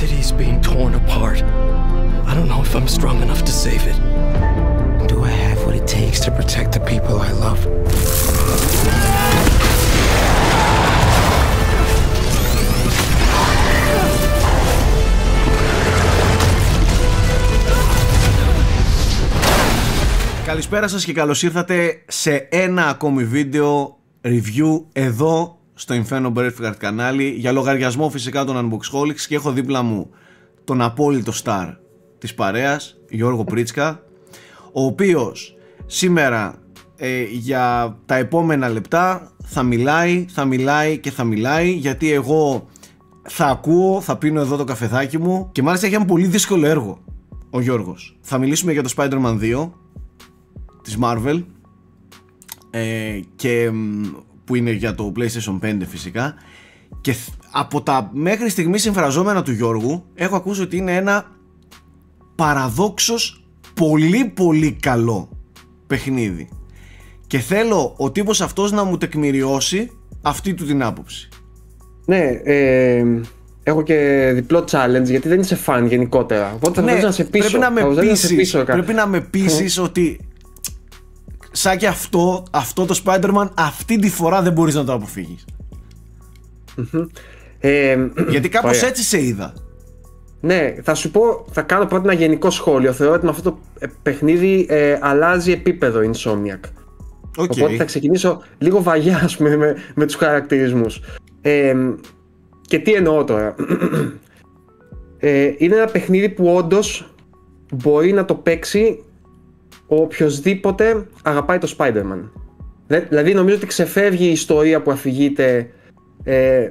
city's being torn apart. I don't know if I'm strong enough to save it. Do I have what it takes to protect the people I love? Καλησπέρα σας και καλώς ήρθατε σε ένα ακόμη βίντεο review εδώ στο Inferno Breadfruit κανάλι για λογαριασμό φυσικά των Unboxholics και έχω δίπλα μου τον απόλυτο star της παρέας Γιώργο Πρίτσκα ο οποίος σήμερα ε, για τα επόμενα λεπτά θα μιλάει, θα μιλάει και θα μιλάει γιατί εγώ θα ακούω, θα πίνω εδώ το καφεδάκι μου και μάλιστα έχει ένα πολύ δύσκολο έργο ο Γιώργος. Θα μιλήσουμε για το Spider-Man 2 της Marvel ε, και που είναι για το PlayStation 5 φυσικά. Και από τα μέχρι στιγμής συμφραζόμενα του Γιώργου έχω ακούσει ότι είναι ένα παραδόξως πολύ πολύ καλό παιχνίδι. Και θέλω ο τύπος αυτός να μου τεκμηριώσει αυτή του την άποψη. Ναι, ε, έχω και διπλό challenge γιατί δεν είσαι fan γενικότερα. Οπότε θα ναι, να σε πείσω. πρέπει να με Θα να σε πείσεις, πείσω κα- πρέπει να με πείσεις ότι σαν και αυτό, αυτό το Spider-Man αυτή τη φορά δεν μπορείς να το αποφύγεις Ε, γιατί κάπως ωραία. έτσι σε είδα Ναι, θα σου πω, θα κάνω πρώτα ένα γενικό σχόλιο. Θεωρώ ότι με αυτό το ε, παιχνίδι ε, αλλάζει επίπεδο η Insomniac. Οκ. Οπότε θα ξεκινήσω λίγο βαριά ας πούμε, με, με τους χαρακτηρισμούς. Ε, και τι εννοώ τώρα. Ε, είναι ένα παιχνίδι που όντως μπορεί να το παίξει ο οποιοδήποτε αγαπάει το Spider-Man. Δε- Δηλαδή νομίζω ότι ξεφεύγει η ιστορία που αφηγείται ε,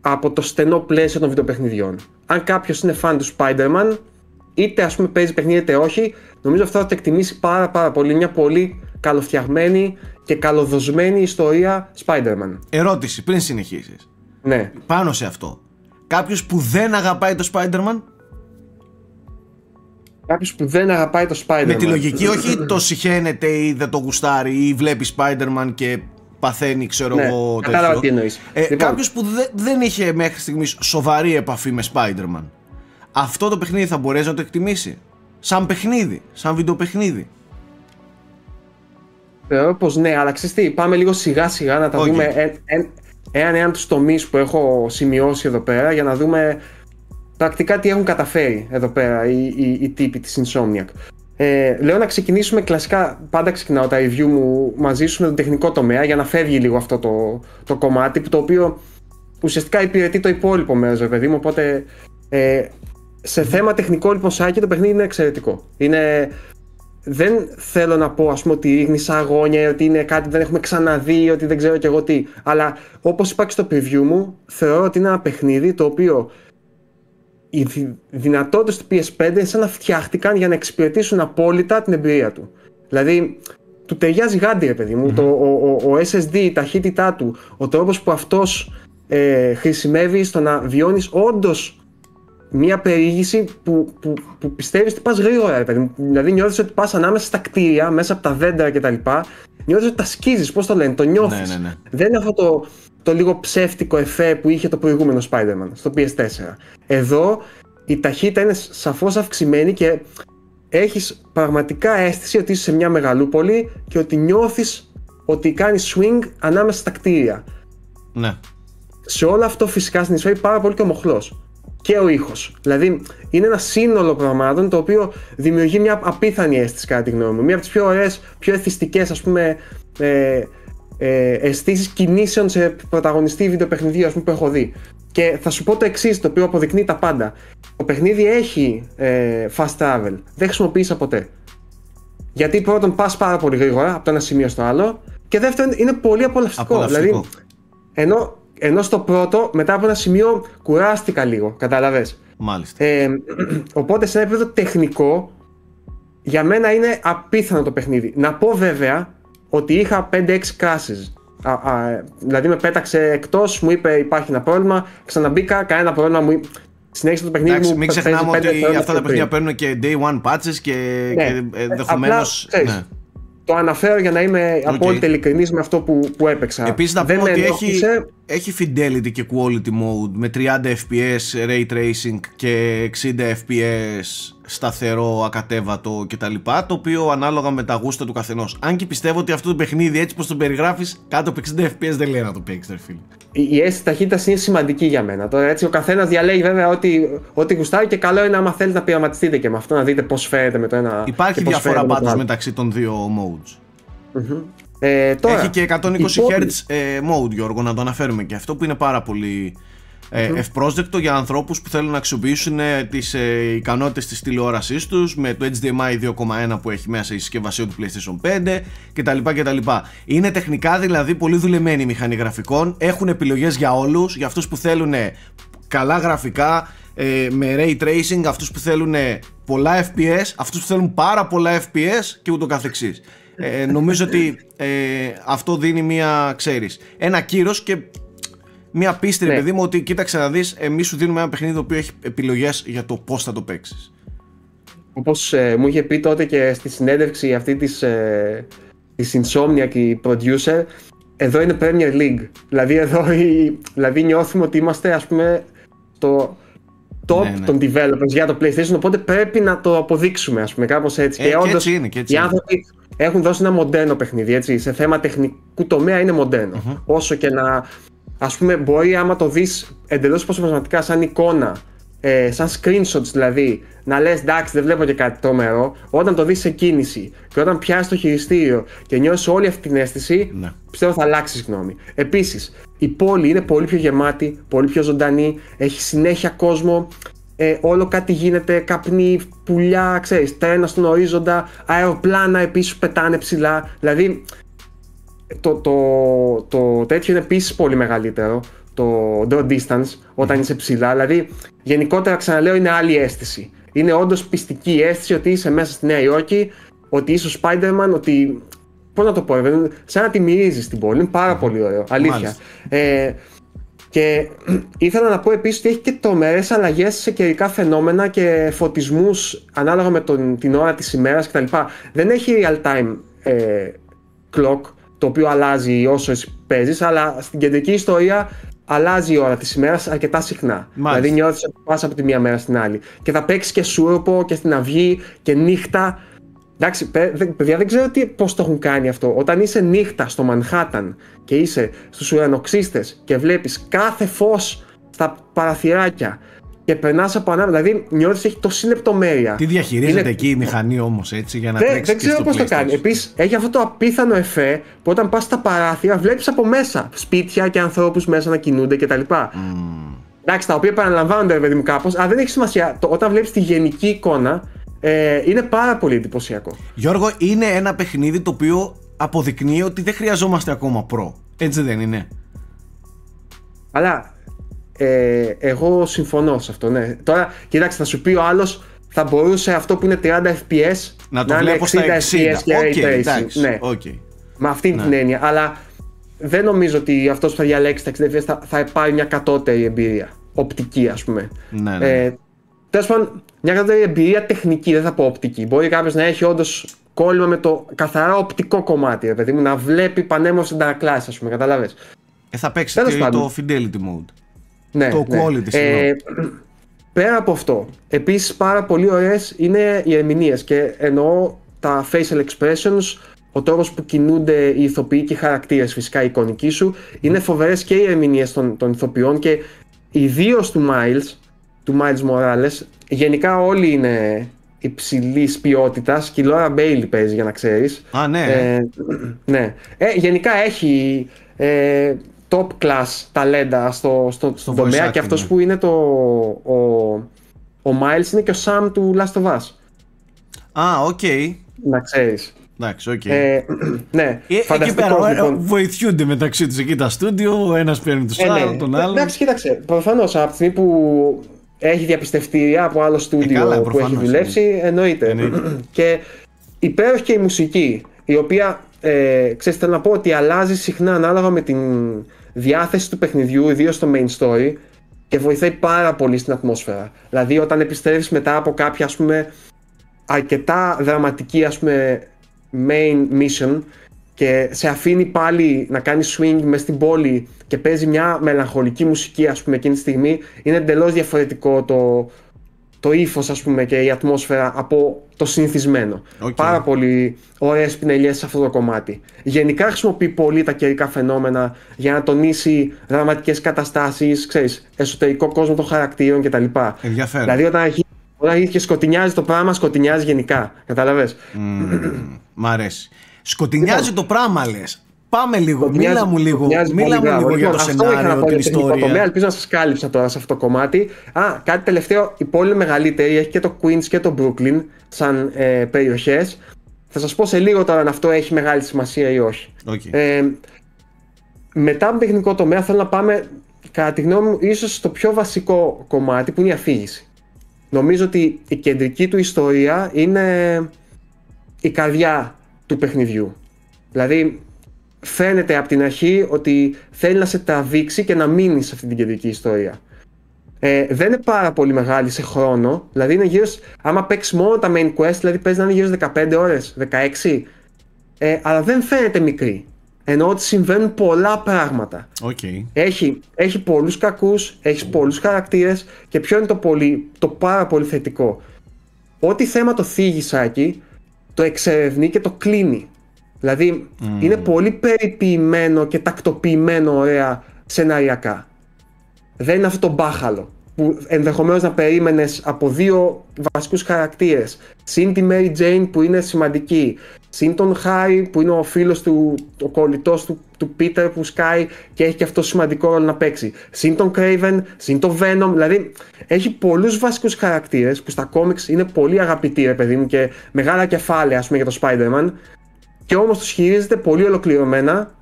από το στενό πλαίσιο των βιντεοπαιχνιδιών. Αν κάποιος είναι φαν του Spider-Man, είτε ας πούμε παίζει παιχνίδι είτε όχι, νομίζω αυτό θα το εκτιμήσει πάρα πάρα πολύ. Μια πολύ καλοφτιαγμένη και καλοδοσμένη ιστορία Spider-Man. Ερώτηση πριν συνεχίσεις Ναι. πάνω σε αυτό κάποιος που δεν αγαπάει το Spider-Man Κάποιος που δεν αγαπάει το Spider-Man. με τη λογική όχι το σιχαίνεται ή δεν το γουστάρει ή βλέπει Spider-Man και παθαίνει ξέρω Ναι, εγώ κατάλαβα τέτοιο. τι εννοείς. Ε, Λοιπόν. Κάποιος που δε- δεν είχε μέχρι στιγμής σοβαρή επαφή με Spider-Man αυτό το παιχνίδι θα μπορέσει να το εκτιμήσει σαν παιχνίδι, σαν βιντεοπαιχνίδι Θεωρώ πως ναι, αλλά ξέρεις τι, πάμε λίγο σιγά σιγά να τα Οκ. δούμε εν- εν- έναν έναν τους τομείς που έχω σημειώσει εδώ πέρα για να δούμε πρακτικά τι έχουν καταφέρει εδώ πέρα οι, οι, οι τύποι της Insomniac. Ε, λέω να ξεκινήσουμε κλασικά, πάντα ξεκινάω τα review μου μαζί σου με τον τεχνικό τομέα για να φεύγει λίγο αυτό το, το κομμάτι που το οποίο ουσιαστικά υπηρετεί το υπόλοιπο μέρος, ρε παιδί μου, οπότε ε, σε θέμα τεχνικό λοιπόν σάκι το παιχνίδι είναι εξαιρετικό. Είναι δεν θέλω να πω ας πούμε ότι ρίχνεις σαν αγώνια, ότι είναι κάτι που δεν έχουμε ξαναδεί, ότι δεν ξέρω κι εγώ τι. Αλλά όπως είπα και στο preview μου, θεωρώ ότι είναι ένα παιχνίδι το οποίο οι δυ- δυνατότητες του PS5 είναι σαν να φτιάχτηκαν για να εξυπηρετήσουν απόλυτα την εμπειρία του. Δηλαδή, του ταιριάζει γάντι, ρε παιδί μου. Το, ο, ο, ο SSD, η ταχύτητά του, ο τρόπος που αυτός ε, χρησιμεύει στο να βιώνεις όντως μια περιήγηση που, που, που πιστεύεις ότι πας γρήγορα, ρε παιδί μου. Δηλαδή νιώθεις ότι πας ανάμεσα στα κτίρια, μέσα από τα δέντρα κτλ. Νιώθεις ότι τα σκίζεις, πώς το λένε, το νιώθεις. Ναι, ναι, ναι. Δεν είναι αυτό το, το λίγο ψεύτικο εφέ που είχε το προηγούμενο Spider-Man στο PS4. Εδώ η ταχύτητα είναι σαφώς αυξημένη και έχεις πραγματικά αίσθηση ότι είσαι σε μια μεγαλούπολη και ότι νιώθεις ότι κάνεις swing ανάμεσα στα κτίρια. ναι. Σε όλο αυτό φυσικά συνεισφέρει πάρα πολύ και ο μοχλός και ο ήχος. Δηλαδή είναι ένα σύνολο πραγμάτων το οποίο δημιουργεί μια απίθανη αίσθηση κατά τη γνώμη μου. Μια από τις πιο ωραίες, πιο εθιστικές ας πούμε ε, ε, αισθήσεις κινήσεων σε πρωταγωνιστή βιντεοπαιχνιδίου ας πούμε, που έχω δει. Και θα σου πω το εξής, το οποίο αποδεικνύει τα πάντα. Το παιχνίδι έχει ε, fast travel. Δεν χρησιμοποίησα ποτέ. Γιατί πρώτον πας πάρα πολύ γρήγορα από το ένα σημείο στο άλλο και δεύτερον είναι πολύ απολαυστικό. Απολαυστικό. Δηλαδή, ενώ, ενώ στο πρώτο, μετά από ένα σημείο, κουράστηκα λίγο. Κατάλαβες. Μάλιστα. Ε, οπότε σε ένα επίπεδο τεχνικό, για μένα είναι απίθανο το παιχνίδι. Να πω βέβαια ότι είχα 5-6 crashes. Α, α, δηλαδή με πέταξε εκτός, μου είπε υπάρχει ένα πρόβλημα, ξαναμπήκα, κανένα πρόβλημα μου. Συνέχισε το παιχνίδι Εντάξει, μου. μην παίζει ξεχνάμε πέντε ότι δευτερόλεπτα αυτά τα πιο πριν. παιχνίδια παίρνουν και day one patches και, Ναι. και Ε, ενδεχομένως. απλά, ξέρεις, Το αναφέρω για να είμαι Οκ. απόλυτα ειλικρινής με αυτό που, που έπαιξα. Επίσης να Δεν πούμε με ότι έχει, ενόχλησε. έχει fidelity και quality mode με 30 fps ray tracing και 60 fps σταθερό, ακατέβατο κτλ. Το οποίο ανάλογα με τα γούστα του καθενός. Αν και πιστεύω ότι αυτό το παιχνίδι έτσι πως το περιγράφεις, κάτω από 60 fps δεν λέει να το παίξεις, φίλε. Η αίσθηση ταχύτητας είναι σημαντική για μένα. Τώρα έτσι ο καθένας διαλέγει βέβαια ό,τι, ό,τι γουστάρει και καλό είναι άμα θέλει να πειραματιστείτε και με αυτό να δείτε πώς φέρεται με το ένα. Υπάρχει διαφορά πάντως μεταξύ των δύο modes. Mm-hmm. Ε, τώρα, Έχει και 120 Hz ε, mode Γιώργο να το αναφέρουμε και αυτό που είναι πάρα πολύ ε, ευπρόσδεκτο για ανθρώπους που θέλουν να αξιοποιήσουν ε, τις ε, ικανότητες της τηλεόρασής τους με το HDMI 2.1 που έχει μέσα η συσκευασία του PlayStation 5 κτλ. κτλ. Είναι τεχνικά δηλαδή πολύ δουλεμένη η μηχανή γραφικών, έχουν επιλογές για όλους, για αυτούς που θέλουν καλά γραφικά, ε, με ray tracing, αυτούς που θέλουν πολλά FPS, αυτούς που θέλουν πάρα πολλά FPS και ούτω καθεξής. Ε, νομίζω ότι ε, αυτό δίνει μια, ξέρεις, ένα κύρος και μια πίστη, ναι. παιδί μου, ότι κοίταξε να δεις, εμείς σου δίνουμε ένα παιχνίδι το οποίο έχει επιλογές για το πώς θα το παίξεις. Όπως ε, μου είχε πει τότε και στη συνέντευξη αυτή της, ε, της Insomniac η producer, εδώ είναι Premier League. Δηλαδή εδώ η, δηλαδή νιώθουμε ότι είμαστε ας πούμε το top ναι, ναι. των developers για το PlayStation, οπότε πρέπει να το αποδείξουμε ας πούμε κάπως έτσι. Ε, και, όντως, έτσι είναι, και έτσι οι άνθρωποι έχουν δώσει ένα μοντέρνο παιχνίδι, έτσι, σε θέμα τεχνικού τομέα είναι Όσο και να, ας πούμε, μπορεί άμα το δεις εντελώς προσωπηματικά σαν εικόνα, ε, σαν screenshots δηλαδή, να λες εντάξει δεν βλέπω και κάτι τρομερό, όταν το δεις σε κίνηση και όταν πιάσεις το χειριστήριο και νιώσεις όλη αυτή την αίσθηση, ναι. πιστεύω θα αλλάξεις γνώμη. Επίσης, η πόλη είναι πολύ πιο γεμάτη, πολύ πιο ζωντανή, έχει συνέχεια κόσμο, ε, όλο κάτι γίνεται, καπνί, πουλιά, ξέρεις, τρένα στον ορίζοντα, αεροπλάνα επίσης πετάνε ψηλά, δηλαδή το, το, το τέτοιο είναι επίσης πολύ μεγαλύτερο, το draw distance, όταν είσαι ψηλά, δηλαδή γενικότερα ξαναλέω είναι άλλη αίσθηση. Είναι όντως πιστική η αίσθηση ότι είσαι μέσα στη Νέα Υόρκη, ότι είσαι ο Spider-Man, ότι. Πώς να το πω, σαν να τη μυρίζεις την πόλη. Είναι πάρα πολύ ωραίο. Αλήθεια. Ε, και ήθελα να πω επίσης ότι έχει και τρομερές αλλαγές σε καιρικά φαινόμενα και φωτισμούς ανάλογα με τον, την ώρα της ημέρας κτλ. Δεν έχει real time ε, clock το οποίο αλλάζει όσο εσύ παίζεις, αλλά στην κεντρική ιστορία αλλάζει η ώρα της ημέρας αρκετά συχνά. Μάλιστα. Δηλαδή νιώθεις ότι πας από τη μία μέρα στην άλλη. Και θα παίξεις και σούροπο και στην αυγή και νύχτα. Εντάξει, παιδιά, δεν ξέρω πώς το έχουν κάνει αυτό. Όταν είσαι νύχτα στο Μανχάταν και είσαι στους ουρανοξύστες και βλέπεις κάθε φως στα παραθυράκια και περνάς από ανάμεσα. Δηλαδή νιώθεις έχει τόση λεπτομέρεια. Τι διαχειρίζεται είναι... εκεί η μηχανή όμως έτσι για να δεν, τρέξει. Δεν ξέρω πώς το κάνει. Επίσης έχει αυτό το απίθανο εφέ που όταν πας στα παράθυρα βλέπεις από μέσα σπίτια και ανθρώπους μέσα να κινούνται κτλ. Mm. Εντάξει, τα οποία επαναλαμβάνονται, ρε παιδί μου, κάπως, αλλά δεν έχει σημασία. Το, όταν βλέπεις τη γενική εικόνα, ε, είναι πάρα πολύ εντυπωσιακό. Γιώργο, είναι ένα παιχνίδι το οποίο αποδεικνύει ότι δεν χρειαζόμαστε ακόμα προ. Έτσι δεν είναι. Αλλά ε, εγώ συμφωνώ σε αυτό. Ναι. Τώρα, κοίταξε, θα σου πει ο άλλος, θα μπορούσε αυτό που είναι 30 FPS να το βλέπω 60 FPS και okay, εντάξει, ναι. okay. Με αυτήν ναι. την έννοια. Αλλά δεν νομίζω ότι αυτός που θα διαλέξει τα 60 FPS θα, θα πάρει μια κατώτερη εμπειρία. Οπτική, ας πούμε. Ναι, ναι. Ε, Τέλος πάντων, μια κατώτερη εμπειρία τεχνική, δεν θα πω οπτική. Μπορεί κάποιος να έχει όντως κόλλημα με το καθαρά οπτικό κομμάτι, παιδί μου, να βλέπει πανέμορφες αντανακλάσει, ας πούμε, καταλάβες. Ε, θα παίξει το fidelity mode. Ναι, το ναι. quality, ε, Πέρα από αυτό, επίσης πάρα πολύ ωραίες είναι οι ερμηνείες και εννοώ τα facial expressions, ο τρόπο που κινούνται οι ηθοποιοί και οι χαρακτήρες, φυσικά η εικονική σου. Είναι φοβερές και οι ερμηνείες των, των ηθοποιών και ιδίως του Miles, του Miles Morales. Γενικά όλοι είναι υψηλής ποιότητας και η Laura Bailey παίζει για να ξέρεις. Α, ναι. Ε, ναι. Ε, γενικά έχει ε, top class ταλέντα στο, στο, στον τομέα και αυτός ναι. που είναι το, ο, ο Miles είναι και ο Sam του Last of Us. Α, οκ. Okay. Να ξέρεις. Εντάξει, οκ. Okay. Ε, ναι, ε, εκεί πέρα λοιπόν. βοηθιούνται μεταξύ τους εκεί τα στούντιο, ο ένας παίρνει τους ε, ναι. τον άλλο. Εντάξει, κοίταξε, προφανώς από τη στιγμή που έχει διαπιστευτήρια από άλλο στούντιο ε, που έχει δουλέψει, ναι. εννοείται. και υπέροχη και η μουσική, η οποία, ε, ξέρεις, θέλω να πω ότι αλλάζει συχνά ανάλογα με την διάθεση του παιχνιδιού, ιδίως στο main story, και βοηθάει πάρα πολύ στην ατμόσφαιρα. Δηλαδή, όταν επιστρέφεις μετά από κάποια ας πούμε, αρκετά δραματική ας πούμε, main mission, και σε αφήνει πάλι να κάνεις swing μες στην πόλη και παίζει μια μελαγχολική μουσική ας πούμε εκείνη τη στιγμή είναι εντελώς διαφορετικό το, το ύφος, ας πούμε, και η ατμόσφαιρα από το συνηθισμένο. Okay. Πάρα πολύ ωραίες πινελιές σε αυτό το κομμάτι. Γενικά χρησιμοποιεί πολύ τα καιρικά φαινόμενα για να τονίσει δραματικές καταστάσεις, εσωτερικό κόσμο των χαρακτήρων κτλ. Ενδιαφέρον. Δηλαδή, όταν αρχίζει, όταν και σκοτεινιάζει το πράγμα, σκοτεινιάζει γενικά. Κατάλαβε. Mm, μ' αρέσει. Σκοτεινιάζει το πράγμα, λες. Πάμε λίγο, μίλα μου λίγο, μίλα μου λίγο για το σενάριο, την ιστορία. Ελπίζω να σας κάλυψα τώρα σε αυτό το κομμάτι. Α, κάτι τελευταίο, η πόλη είναι μεγαλύτερη, έχει και το Queens και το Brooklyn σαν ε, περιοχές. Θα σας πω σε λίγο τώρα αν αυτό έχει μεγάλη σημασία ή όχι. Okay. Ε, μετά από τεχνικό τομέα θέλω να πάμε, κατά τη γνώμη μου, ίσως στο πιο βασικό κομμάτι που είναι η αφήγηση. Νομίζω ότι η κεντρική του ιστορία είναι η καρδιά του παιχνιδιού. Δηλαδή, φαίνεται από την αρχή ότι θέλει να σε τραβήξει και να μείνεις σε αυτή την κεντρική ιστορία. Ε, δεν είναι πάρα πολύ μεγάλη σε χρόνο, δηλαδή είναι γύρω, άμα παίξεις μόνο τα main quest, δηλαδή παίζεις να είναι γύρω 15 ώρες, 16, ε, αλλά δεν φαίνεται μικρή. Ενώ ότι συμβαίνουν πολλά πράγματα. Okay. Έχει, έχει πολλούς κακούς, έχεις πολλούς χαρακτήρες και ποιο είναι το, πολύ, το πάρα πολύ θετικό. Ό,τι θέμα το θίγει Σάκη, το εξερευνεί και το κλείνει. Δηλαδή είναι πολύ περιποιημένο και τακτοποιημένο ωραία σεναριακά. Δεν είναι αυτό το μπάχαλο που ενδεχομένως να περίμενες από δύο βασικούς χαρακτήρες. Συν τη Mary Jane που είναι σημαντική. Συν τον Harry που είναι ο φίλος του, ο κολλητός του, του Peter που σκάει και έχει και αυτό σημαντικό ρόλο να παίξει. Συν τον Craven, συν τον Venom. Δηλαδή έχει πολλούς βασικούς χαρακτήρες που στα κόμιξ είναι πολύ αγαπητοί ρε παιδί μου και μεγάλα κεφάλαια ας πούμε για το Spider-Man και όμως τους χειρίζεται πολύ ολοκληρωμένα.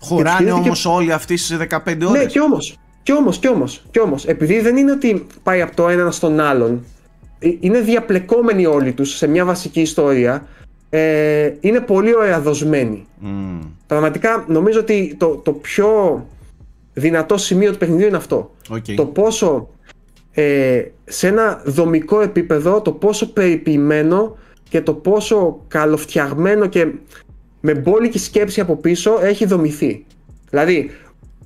Χωράνε όμω και... όλοι αυτοί στις 15 ώρες. Ναι, και όμως. Και όμως, και όμως. Και όμως, επειδή δεν είναι ότι πάει από το ένα στον άλλον, ε, είναι διαπλεκόμενοι όλοι τους σε μια βασική ιστορία. Ε, είναι πολύ ωραία δοσμένοι. Mm. Πραγματικά νομίζω ότι το, το πιο δυνατό σημείο του παιχνιδιού είναι αυτό. Okay. Το πόσο ε, σε ένα δομικό επίπεδο, το πόσο περιποιημένο και το πόσο καλοφτιαγμένο και με μπόλικη σκέψη από πίσω έχει δομηθεί. Δηλαδή,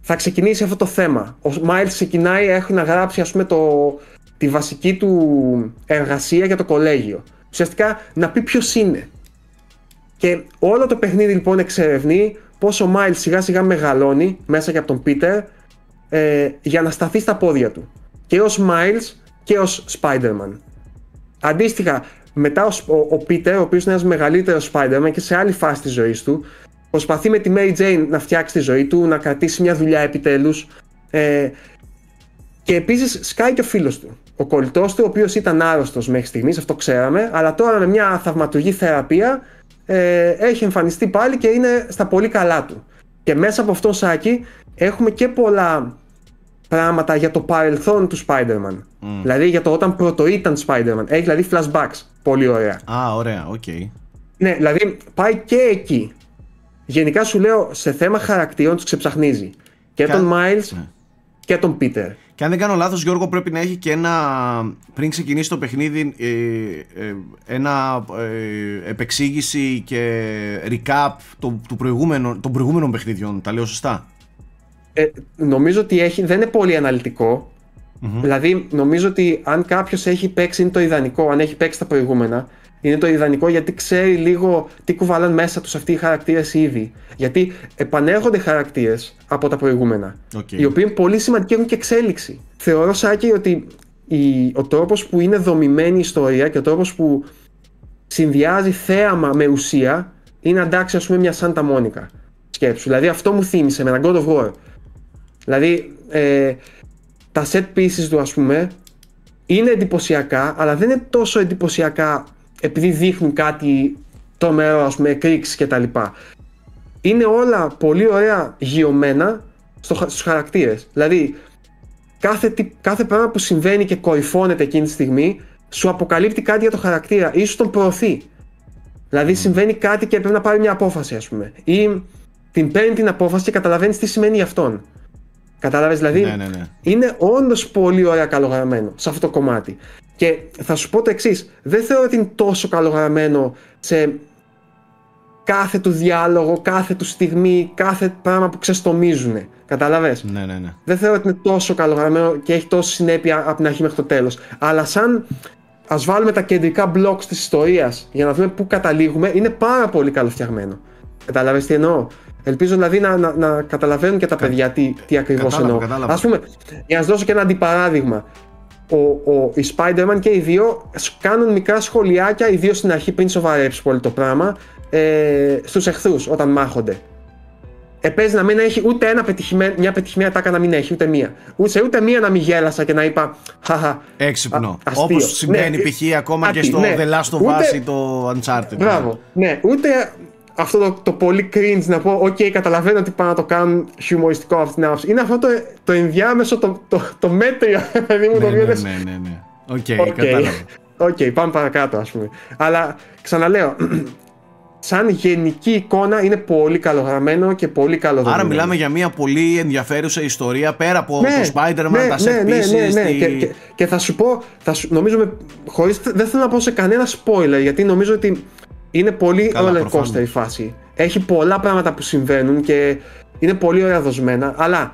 θα ξεκινήσει αυτό το θέμα. Ο Miles ξεκινάει, έχει να γράψει ας πούμε το, τη βασική του εργασία για το κολέγιο. Ουσιαστικά να πει ποιος είναι. Και όλο το παιχνίδι λοιπόν εξερευνεί πόσο ο Miles σιγά σιγά μεγαλώνει μέσα και από τον Peter ε, για να σταθεί στα πόδια του. Και ως Miles και ως Spider-Man. Αντίστοιχα, μετά ο, ο, ο Peter, ο οποίος είναι ένας μεγαλύτερος Spider-Man και σε άλλη φάση της ζωής του, προσπαθεί με τη Mary Jane να φτιάξει τη ζωή του, να κρατήσει μια δουλειά επιτέλους ε, και επίσης σκάει και ο φίλος του. Ο κολλητός του, ο οποίος ήταν άρρωστος μέχρι στιγμής, αυτό ξέραμε, αλλά τώρα με μια θαυματουργή θεραπεία ε, έχει εμφανιστεί πάλι και είναι στα πολύ καλά του. Και μέσα από αυτό Σάκη έχουμε και πολλά πράγματα για το παρελθόν του Spider-Man. Mm. Δηλαδή για το όταν πρώτο ήταν Spider-Man. Έχει δηλαδή flashbacks. Πολύ ωραία. Α, ωραία, οκ. Okay. Ναι, δηλαδή πάει και εκεί. Γενικά σου λέω σε θέμα χαρακτήρων τους ξεψαχνίζει. Και τον Miles ναι. και τον Peter. Και αν δεν κάνω λάθος Γιώργο πρέπει να έχει και ένα πριν ξεκινήσει το παιχνίδι ε, ε, ένα ε, επεξήγηση και recap του, του προηγούμενου, των προηγούμενων παιχνιδιών. Τα λέω σωστά; Ε, νομίζω ότι έχει, δεν είναι πολύ αναλυτικό. Mm-hmm. Δηλαδή, νομίζω ότι αν κάποιος έχει παίξει, είναι το ιδανικό. Αν έχει παίξει τα προηγούμενα, είναι το ιδανικό γιατί ξέρει λίγο τι κουβαλάνε μέσα τους αυτοί οι χαρακτήρες ήδη. Γιατί επανέρχονται χαρακτήρες από τα προηγούμενα. Okay. Οι οποίοι είναι πολύ σημαντικοί έχουν και εξέλιξη. Θεωρώ, Σάκη, ότι η, ο τρόπος που είναι δομημένη η ιστορία και ο τρόπος που συνδυάζει θέαμα με ουσία είναι αντάξει, ας πούμε, μια Σάντα Μόνικα. Σκέψου. Δηλαδή, αυτό μου θύμισε με ένα God of War. Δηλαδή, ε, τα set pieces του ας πούμε είναι εντυπωσιακά, αλλά δεν είναι τόσο εντυπωσιακά επειδή δείχνουν κάτι τρομερό, ας πούμε, εκρήξεις και τα λοιπά. Είναι όλα πολύ ωραία γειωμένα στο, στους χαρακτήρες. Δηλαδή, κάθε, κάθε πράγμα που συμβαίνει και κορυφώνεται εκείνη τη στιγμή, σου αποκαλύπτει κάτι για το χαρακτήρα ή σου τον προωθεί. Δηλαδή, συμβαίνει κάτι και πρέπει να πάρει μια απόφαση, ας πούμε. Ή την παίρνει την απόφαση και καταλαβαίνεις τι σημαίνει αυτόν. Κατάλαβες, δηλαδή. Ναι, ναι, ναι. Είναι όντως πολύ ωραία καλογραμμένο σε αυτό το κομμάτι. Και θα σου πω το εξής. Δεν θεωρώ ότι είναι τόσο καλογραμμένο σε κάθε του διάλογο, κάθε του στιγμή, κάθε πράγμα που ξεστομίζουν. Καταλαβες. Ναι, ναι, ναι. Δεν θεωρώ ότι είναι τόσο καλογραμμένο και έχει τόση συνέπεια από την αρχή μέχρι το τέλος. Αλλά σαν ας βάλουμε τα κεντρικά μπλοκ της ιστορίας για να δούμε πού καταλήγουμε, είναι πάρα πολύ καλοφτιαγμένο. Καταλαβες τι εννοώ; Ελπίζω δηλαδή να, να, να καταλαβαίνουν και τα παιδιά τι, τι ακριβώς κατάλαβα, εννοώ. κατάλαβα. Α πούμε, για να σας δώσω και ένα αντιπαράδειγμα. Ο, ο, οι Spider-Man και οι δύο σ- κάνουν μικρά σχολιάκια, οι δύο στην αρχή πριν σοβαρέψει πολύ το πράγμα, ε, στους εχθρούς όταν μάχονται. Ε, παίζει να μην έχει ούτε ένα πετυχημένο, μια πετυχημένη ατάκα να μην έχει, ούτε μία. Ούτε, σε ούτε μία να μην γέλασα και να είπα Χαχα. Έξυπνο. Α- αστείο. Όπω συμβαίνει Ναι, π.χ. ακόμα και κάτι, στο ναι. The Last of Ούτε- Us ή το Uncharted. Μπράβο. Ναι, ούτε αυτό το, το πολύ cringe να πω, οκ, καταλαβαίνω ότι πάνε να το κάνουν χιουμοριστικό από την άποψη. Είναι αυτό το, το ενδιάμεσο, το, το, το μέτριο, παιδί μου, το Ναι, οποίο ναι, λες, ναι, ναι, ναι. Οκ, Οκ. κατάλαβα. Οκ, πάμε παρακάτω, ας πούμε. Αλλά ξαναλέω, σαν γενική εικόνα είναι πολύ καλογραμμένο και πολύ καλοδομημένο. Άρα μιλάμε για μια πολύ ενδιαφέρουσα ιστορία πέρα από Ναι, το Spider-Man, τα set pieces, τη- Και, και, και θα σου πω, θα σου, νομίζω, με, χωρίς, δεν θέλω να πω σε κανένα spoiler, γιατί νομίζω ότι είναι πολύ Καλά, roller coaster προφανώς. η φάση. Έχει πολλά πράγματα που συμβαίνουν και είναι πολύ ωραία δοσμένα, αλλά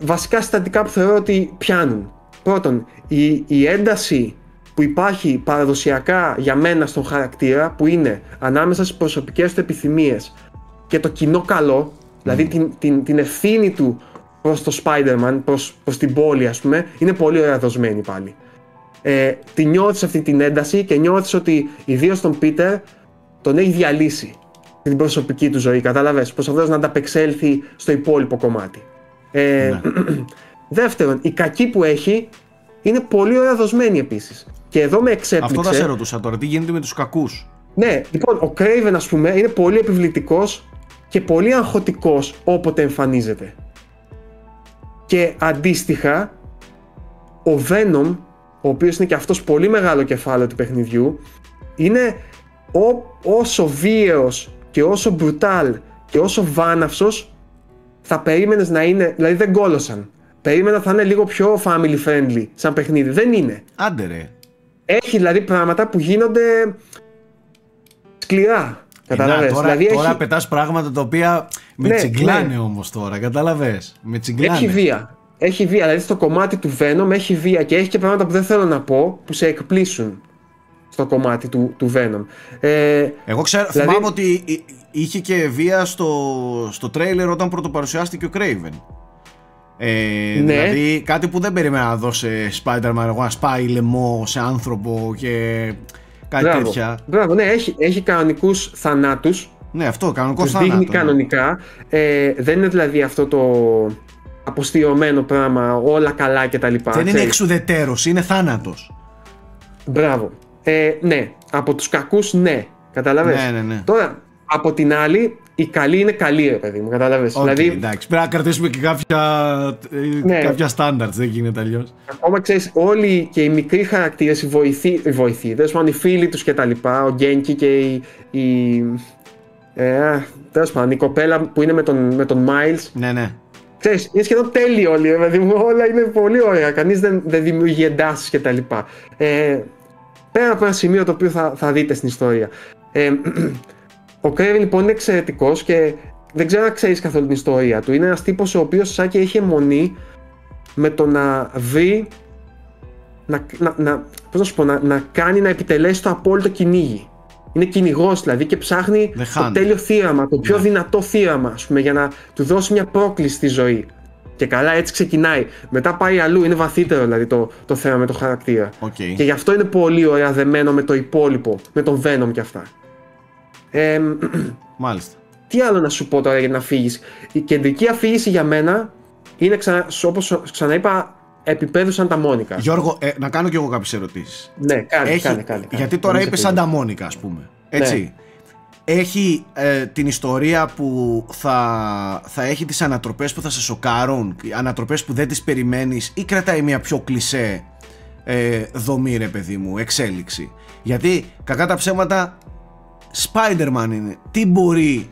βασικά συστατικά που θεωρώ ότι πιάνουν. Πρώτον, η, η ένταση που υπάρχει παραδοσιακά για μένα στον χαρακτήρα, που είναι ανάμεσα στις προσωπικές του επιθυμίες και το κοινό καλό, δηλαδή την, την, την ευθύνη του προς το Spider-Man, προς, προς την πόλη ας πούμε, είναι πολύ ωραία δοσμένη πάλι. Ε, τη νιώθεις αυτή την ένταση και νιώθεις ότι ιδίως τον Πίτερ τον έχει διαλύσει την προσωπική του ζωή, κατάλαβες, προσπαθώντας να ανταπεξέλθει στο υπόλοιπο κομμάτι. Ε, δεύτερον, η κακή που έχει είναι πολύ ωραία δοσμένη επίσης. Και εδώ με εξέπληξε. Αυτό θα σε ρωτούσα τώρα. Τι γίνεται με τους κακούς; Ναι, λοιπόν, ο Craven ας πούμε είναι πολύ επιβλητικός και πολύ αγχωτικός όποτε εμφανίζεται. Και αντίστοιχα, ο Venom, ο οποίος είναι και αυτός πολύ μεγάλο κεφάλαιο του παιχνιδιού, είναι ο, όσο βίαιος και όσο brutal και όσο βάναυσος θα περίμενες να είναι, δηλαδή δεν κόλωσαν. Περίμενα θα είναι λίγο πιο family friendly σαν παιχνίδι. Δεν είναι. Άντε ρε. Έχει δηλαδή πράγματα που γίνονται σκληρά. Κατάλαβες. Να, τώρα δηλαδή τώρα έχει, πετάς πράγματα τα οποία με Ναι, τσιγκλάνε ναι. όμως τώρα, κατάλαβες. Με τσιγκλάνε. έχει βία. Έχει βία. Δηλαδή στο κομμάτι του Venom έχει βία και έχει και πράγματα που δεν θέλω να πω που σε εκπλήσουν στο κομμάτι του, του Venom. Ε, Εγώ ξέρω, Δηλαδή- θυμάμαι ότι εί- είχε και βία στο, στο τρέιλερ όταν πρωτοπαρουσιάστηκε ο Craven. Ε, Ναι. Δηλαδή κάτι που δεν περίμενα να δω σε Spider-Man, εγώ να σπάει λαιμό σε άνθρωπο και κάτι μπράβο. τέτοια. Μπράβο, ναι, έχει, έχει κανονικούς θανάτους Ναι, αυτό, κανονικό τους θάνατο. δείχνει ναι. κανονικά. Ε, δεν είναι δηλαδή αυτό το αποστειρωμένο πράγμα, όλα καλά κτλ. Δεν είναι ξέρεις. εξουδετέρως, είναι θάνατος. Μπράβο. Ε, ναι, από τους κακούς ναι, κατάλαβες; Ναι, ναι, ναι. Τώρα, από την άλλη, η καλή είναι καλή, ρε παιδί μου, κατάλαβες; Οκ, δηλαδή, εντάξει, πρέπει να κρατήσουμε και κάποια, ε, Ναι. κάποια standards, δεν γίνεται αλλιώς. ακόμα ξέρεις, όλοι και οι μικροί χαρακτήρες, οι βοηθοί, οι βοηθοί, τέλος πάντων, οι φίλοι τους και τα λοιπά, ο Ganke και η... η ε, τέλος πάντων, η κοπέλα που είναι με τον, με τον Miles, Ναι, ναι. Ξέρεις, είναι σχεδόν τέλειοι όλοι, ρε παιδί μου. Όλα είναι πολύ ωραία. Κανείς δεν, δεν δημιουργεί εντάσεις κτλ. Ε, πέρα από ένα σημείο το οποίο θα, θα δείτε στην ιστορία. Ε, ο Κρέβιν λοιπόν είναι εξαιρετικός και δεν ξέρω αν ξέρεις καθόλου την ιστορία του. Είναι ένας τύπος ο οποίος σαν και έχει αιμονή με το να βρει. Να, να, να, πώς να σου πω, να, να κάνει να επιτελέσει το απόλυτο κυνήγι. Είναι κυνηγός δηλαδή και ψάχνει The το hunt. τέλειο θήραμα, το πιο Ναι. δυνατό θήραμα, ας πούμε, για να του δώσει μια πρόκληση στη ζωή. Και καλά έτσι ξεκινάει. Μετά πάει αλλού, είναι βαθύτερο δηλαδή το, το θέμα με το χαρακτήρα. Οκ. Και γι' αυτό είναι πολύ ωραία δεμένο με το υπόλοιπο, με τον Venom και αυτά. Ε, Μάλιστα. τι άλλο να σου πω τώρα για να φύγει. Η κεντρική αφήγηση για μένα είναι, ξανα, όπως ξαναείπα, επίπεδου σαν τα Μόνικα. Γιώργο, ε, να κάνω κι εγώ κάποιες ερωτήσεις. Ναι, κάνε, Έχει, κάνε, κάνε, κάνε. γιατί τώρα Μην είπε σε Σάντα πειράζει. Μόνικα, ας πούμε. Έτσι. Ναι. Έχει ε, την ιστορία που θα, θα έχει τις ανατροπές που θα σε σοκάρουν, οι ανατροπές που δεν τις περιμένεις ή κρατάει μια πιο κλισέ ε, δομή ρε παιδί μου, εξέλιξη. Γιατί κακά τα ψέματα Spider-Man είναι. Τι μπορεί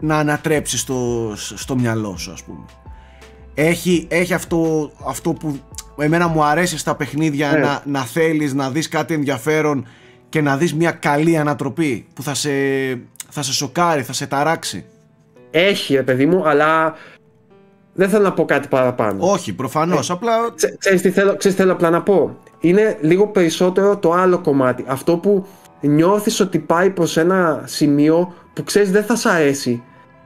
να ανατρέψει στο, στο μυαλό σου ας πούμε. Έχει, έχει αυτό, αυτό που εμένα μου αρέσει στα παιχνίδια Ναι. να, να θέλεις να δεις κάτι ενδιαφέρον και να δεις μια καλή ανατροπή που θα σε, θα σε σοκάρει, θα σε ταράξει. Έχει, ρε παιδί μου, αλλά δεν θέλω να πω κάτι παραπάνω. Όχι, προφανώς. απλά. Ξέ- Ξέρεις τι θέλω, ξέρεις τι θέλω απλά να πω; Είναι λίγο περισσότερο το άλλο κομμάτι. Αυτό που νιώθεις ότι πάει προς ένα σημείο που ξέρεις δεν θα σ' αρέσει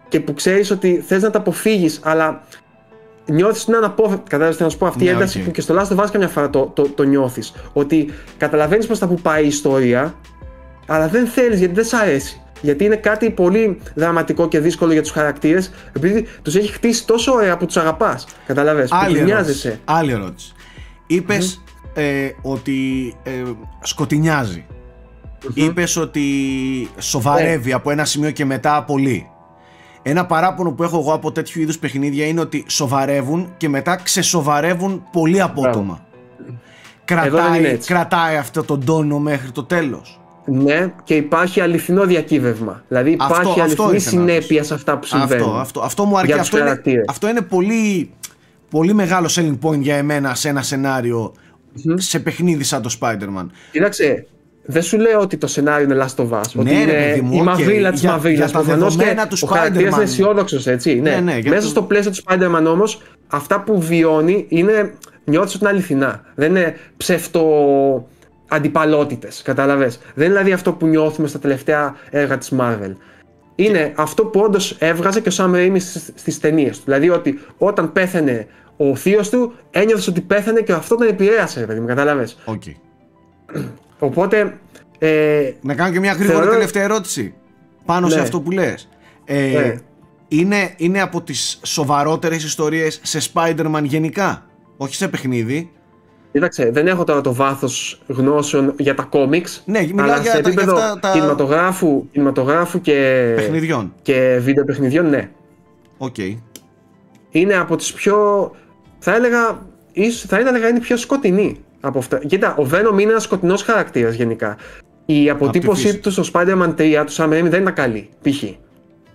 και που ξέρεις ότι θες να τα αποφύγεις αλλά νιώθεις ότι είναι αναπόφευκτο. Κατάλαβες τι να σου πω αυτή η Ναι, ένταση οκ. που και στο Last of Us καμιά φορά το, το, το νιώθεις. Ότι καταλαβαίνεις προς τα που πάει η ιστορία αλλά δεν θέλεις γιατί δεν σ' αρέσει. Γιατί είναι κάτι πολύ δραματικό και δύσκολο για τους χαρακτήρες επειδή τους έχει χτίσει τόσο ωραία που τους αγαπάς. Κατάλαβες, που Άλλη τους ερώτηση. μοιάζεσαι. Άλλη ερώτηση. Είπες, ε, ότι ε, σκοτεινιάζει. Είπες ότι σοβαρεύει από ένα σημείο και μετά πολύ. Ένα παράπονο που έχω εγώ από τέτοιου είδους παιχνίδια είναι ότι σοβαρεύουν και μετά ξεσοβαρεύουν πολύ απότομα. δεν Κρατάει, είναι έτσι. κρατάει αυτό τον τόνο μέχρι το τέλος. Ναι, και υπάρχει αληθινό διακύβευμα. Δηλαδή Αυτό- υπάρχει αυτό αληθινή ήθελα να συνέπεια σε αυτά που συμβαίνουν. Αυτό, αυτό, αυτό μου αρκεί. Για τους Αυτό είναι, χαρακτήρες. αυτό είναι πολύ, πολύ μεγάλο selling point για εμένα σε ένα σενάριο σε παιχνίδι σαν το Spider-Man. Κοίταξε, δεν σου λέω ότι το σενάριο είναι Last of Us. Ναι, ότι ρε είναι παιδί μου, η οκ. μαυρίλα της Για- μαυρίλας. για τα δεδομένα του ο χαρακτήρας Spider-Man. είναι αισιόδοξος, έτσι. Ναι, Ναι, ναι, για Μέσα το- στο πλαίσιο του Spider-Man όμως, αυτά που βιώνει είναι. Νιώθεις ότι είναι αληθινά. Δεν είναι ψευτοαντιπαλότητες. Κατάλαβες. Δεν είναι δηλαδή αυτό που νιώθουμε στα τελευταία έργα της Marvel. Είναι αυτό που όντως έβγαζε και ο Sam Raimi στις ταινίες του. Δηλαδή ότι όταν πέθανε ο θείος του, ένιωθες ότι πέθανε και αυτό τον επηρέασε, ρε παιδί μου, κατάλαβες. Οκ. Οπότε. Ε, Να κάνω και μια γρήγορη Θεωρώ- τελευταία ερώτηση. Πάνω σε Ναι. αυτό που λες. Ε, Ναι. είναι, είναι από τις σοβαρότερες ιστορίες σε Spider-Man γενικά. Όχι σε παιχνίδι. Κοίταξε, δεν έχω τώρα το βάθος γνώσεων για τα κόμιξ. Ναι, μιλάω αλλά για σε τα- για επίπεδο αυτά τα- κινηματογράφου, κινηματογράφου και, Παιχνιδιών. και βίντεο παιχνιδιών, ναι. Οκ. Είναι από τις πιο. Θα έλεγα. ίσως- θα έλεγα είναι πιο σκοτεινή από αυτά. Κοίτα, ο Venom είναι ένας σκοτεινός χαρακτήρας γενικά. Η αποτύπωσή φύση. του στο Spider-Man 3 του Sam Raimi δεν ήταν καλή. Π.χ.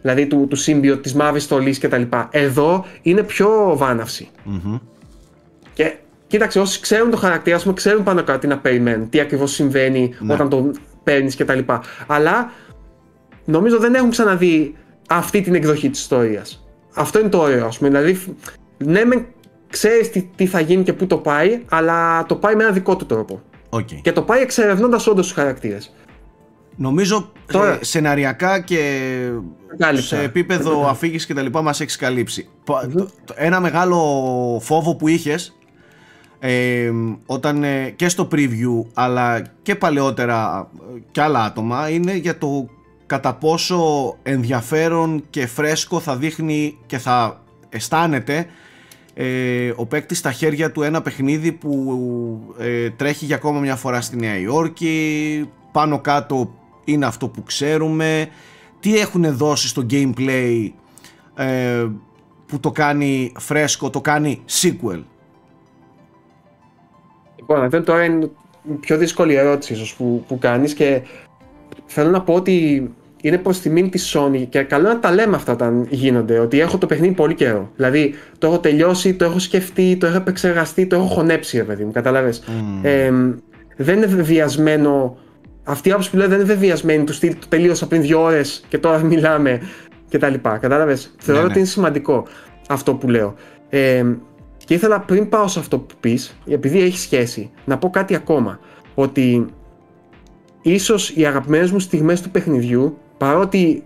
Δηλαδή του, του symbiote, της μαύρης στολής κτλ. Εδώ είναι πιο βάναυση. Μμμ. Και κοίταξε, όσοι ξέρουν το χαρακτήρα, ας πούμε, ξέρουν πάνω κάτω τι να περιμένουν, τι ακριβώς συμβαίνει Ναι. όταν τον παίρνεις κτλ. Αλλά νομίζω δεν έχουν ξαναδεί αυτή την εκδοχή της ιστορίας. Αυτό είναι το ωραίο, ας πούμε. Δηλαδή, φ- ναι, μεν ξέρεις τι, τι θα γίνει και πού το πάει, αλλά το πάει με ένα δικό του τρόπο. ΟΚ. Και το πάει εξερευνώντας όντως τους χαρακτήρες. Νομίζω Τώρα- ε, σεναριακά και Κάλυψα. σε επίπεδο αφήγησης και τα λοιπά μας έχεις καλύψει. Πα- το- το- Ένα μεγάλο φόβο που είχες ε, όταν ε, και στο preview αλλά και παλαιότερα ε, και άλλα άτομα είναι για το κατά πόσο ενδιαφέρον και φρέσκο θα δείχνει και θα αισθάνεται ε, ο παίκτης στα χέρια του ένα παιχνίδι που ε, τρέχει για ακόμα μια φορά στη Νέα Υόρκη. Πάνω κάτω είναι αυτό που ξέρουμε. Τι έχουν δώσει στο gameplay ε, που το κάνει φρέσκο, το κάνει sequel; Λοιπόν, αυτό τώρα είναι η πιο δύσκολη ερώτηση ίσως που, που κάνεις και θέλω να πω ότι είναι προς τιμήν της Sony και καλό να τα λέμε αυτά όταν γίνονται, ότι έχω το παιχνίδι πολύ καιρό. Δηλαδή, το έχω τελειώσει, το έχω σκεφτεί, το έχω επεξεργαστεί, το έχω χωνέψει, ρε παιδί μου, καταλαβες. Ε, δεν είναι βεβαιασμένο, αυτή η άποψη που λέω δεν είναι βεβαιασμένη του στυλ, το τελείωσα πριν δύο ώρες και τώρα μιλάμε και τα λοιπά, κατάλαβες; Θεωρώ ναι. ότι είναι σημαντικό αυτό που λέω. Ε, και ήθελα πριν πάω σε αυτό που πεις, επειδή έχει σχέση, να πω κάτι ακόμα. Ότι ίσως οι αγαπημένες μου στιγμές του παιχνιδιού, παρότι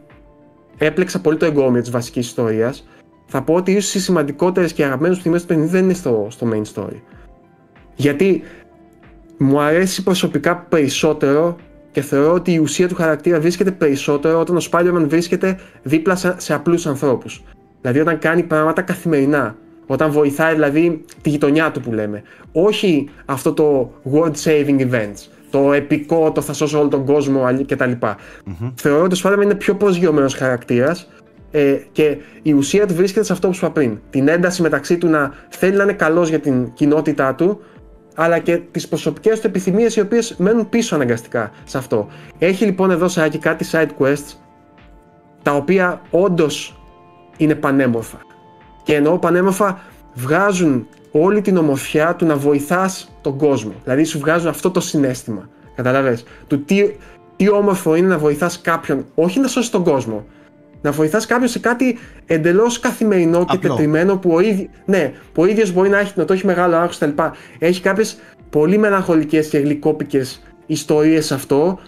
έπλεξα πολύ το εγκόμιο της βασικής ιστορίας, θα πω ότι ίσως οι σημαντικότερες και οι αγαπημένες μου στιγμές του παιχνιδιού δεν είναι στο, στο main story. Γιατί μου αρέσει προσωπικά περισσότερο και θεωρώ ότι η ουσία του χαρακτήρα βρίσκεται περισσότερο όταν ο Spider-Man βρίσκεται δίπλα σε, σε απλούς ανθρώπους. Δηλαδή όταν κάνει πράγματα καθημερινά. Όταν βοηθάει δηλαδή τη γειτονιά του που λέμε. Όχι αυτό το world saving events. Το επικό, το θα σώσω όλο τον κόσμο αλλη- κτλ. Θεωρώ ότι ο Spider-Man είναι πιο προσγειωμένος χαρακτήρας ε, και η ουσία του βρίσκεται σε αυτό που σου είπα πριν. Την ένταση μεταξύ του να θέλει να είναι καλός για την κοινότητά του αλλά και τις προσωπικές του επιθυμίες οι οποίες μένουν πίσω αναγκαστικά σε αυτό. Έχει λοιπόν εδώ Σάκη κάτι side quests τα οποία όντως είναι πανέμορφα. Και εννοώ πανέμορφα βγάζουν όλη την ομορφιά του να βοηθάς τον κόσμο. Δηλαδή σου βγάζουν αυτό το συνέστημα. Καταλαβες. Του τι, τι όμορφο είναι να βοηθάς κάποιον, όχι να σώσεις τον κόσμο, να βοηθάς κάποιον σε κάτι εντελώς καθημερινό και Απλό. τετριμένο που ο, ίδι... ναι, που ο ίδιος μπορεί να έχει, να το έχει μεγάλο άγχος κτλ. Έχει κάποιες πολύ μελαγχολικές και γλυκόπικες ιστορίες σε αυτό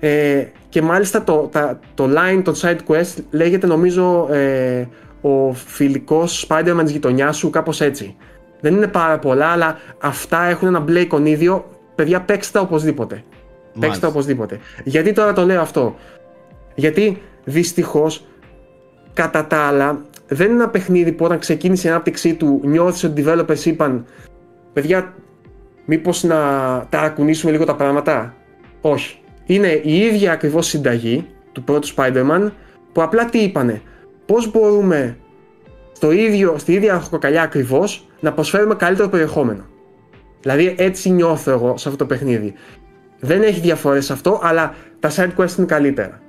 ε, και μάλιστα το, τα, το line των side quest λέγεται νομίζω ε, ο φιλικός Spider-Man της γειτονιάς σου κάπως έτσι. Δεν είναι πάρα πολλά αλλά αυτά έχουν ένα μπλε εικονίδιο παιδιά παίξτε τα οπωσδήποτε. Παίξτε τα Μάλιστα. οπωσδήποτε. Γιατί τώρα το λέω αυτό; Γιατί δυστυχώς κατά τα άλλα δεν είναι ένα παιχνίδι που όταν ξεκίνησε η ανάπτυξή του νιώθεις ότι οι developers είπαν παιδιά μήπως να ταρακουνήσουμε λίγο τα πράγματα; Όχι. Είναι η ίδια ακριβώς συνταγή του πρώτου Spider-Man που απλά τι είπανε; Πώς μπορούμε στο ίδιο, στη ίδια αρχοκαλιά ακριβώς να προσφέρουμε καλύτερο περιεχόμενο. Δηλαδή έτσι νιώθω εγώ σε αυτό το παιχνίδι. Δεν έχει διαφορές αυτό, αλλά τα side quest είναι καλύτερα.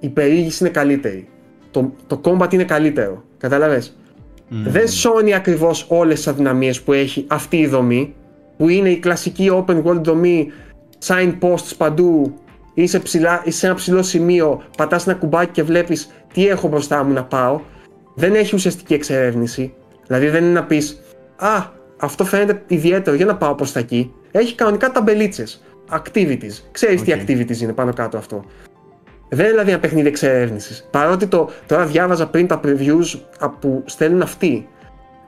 Η περιήγηση είναι καλύτερη. Το, το combat είναι καλύτερο. Κατάλαβες. Δεν σώνει ακριβώς όλες τις αδυναμίες που έχει αυτή η δομή, που είναι η κλασική open world δομή, signposts παντού, είσαι, ψηλά, είσαι σε ένα ψηλό σημείο, πατάς ένα κουμπάκι και βλέπεις τι έχω μπροστά μου να πάω. Δεν έχει ουσιαστική εξερεύνηση. Δηλαδή δεν είναι να πεις «Α, αυτό φαίνεται ιδιαίτερο, για να πάω προς τα εκεί». Έχει κανονικά ταμπελίτσες, activities. Ξέρεις τι Οκ. activities είναι πάνω κάτω αυτό. Δεν είναι δηλαδή ένα παιχνίδι εξερεύνησης. Παρότι το, τώρα διάβαζα πριν τα previews α, που στέλνουν αυτοί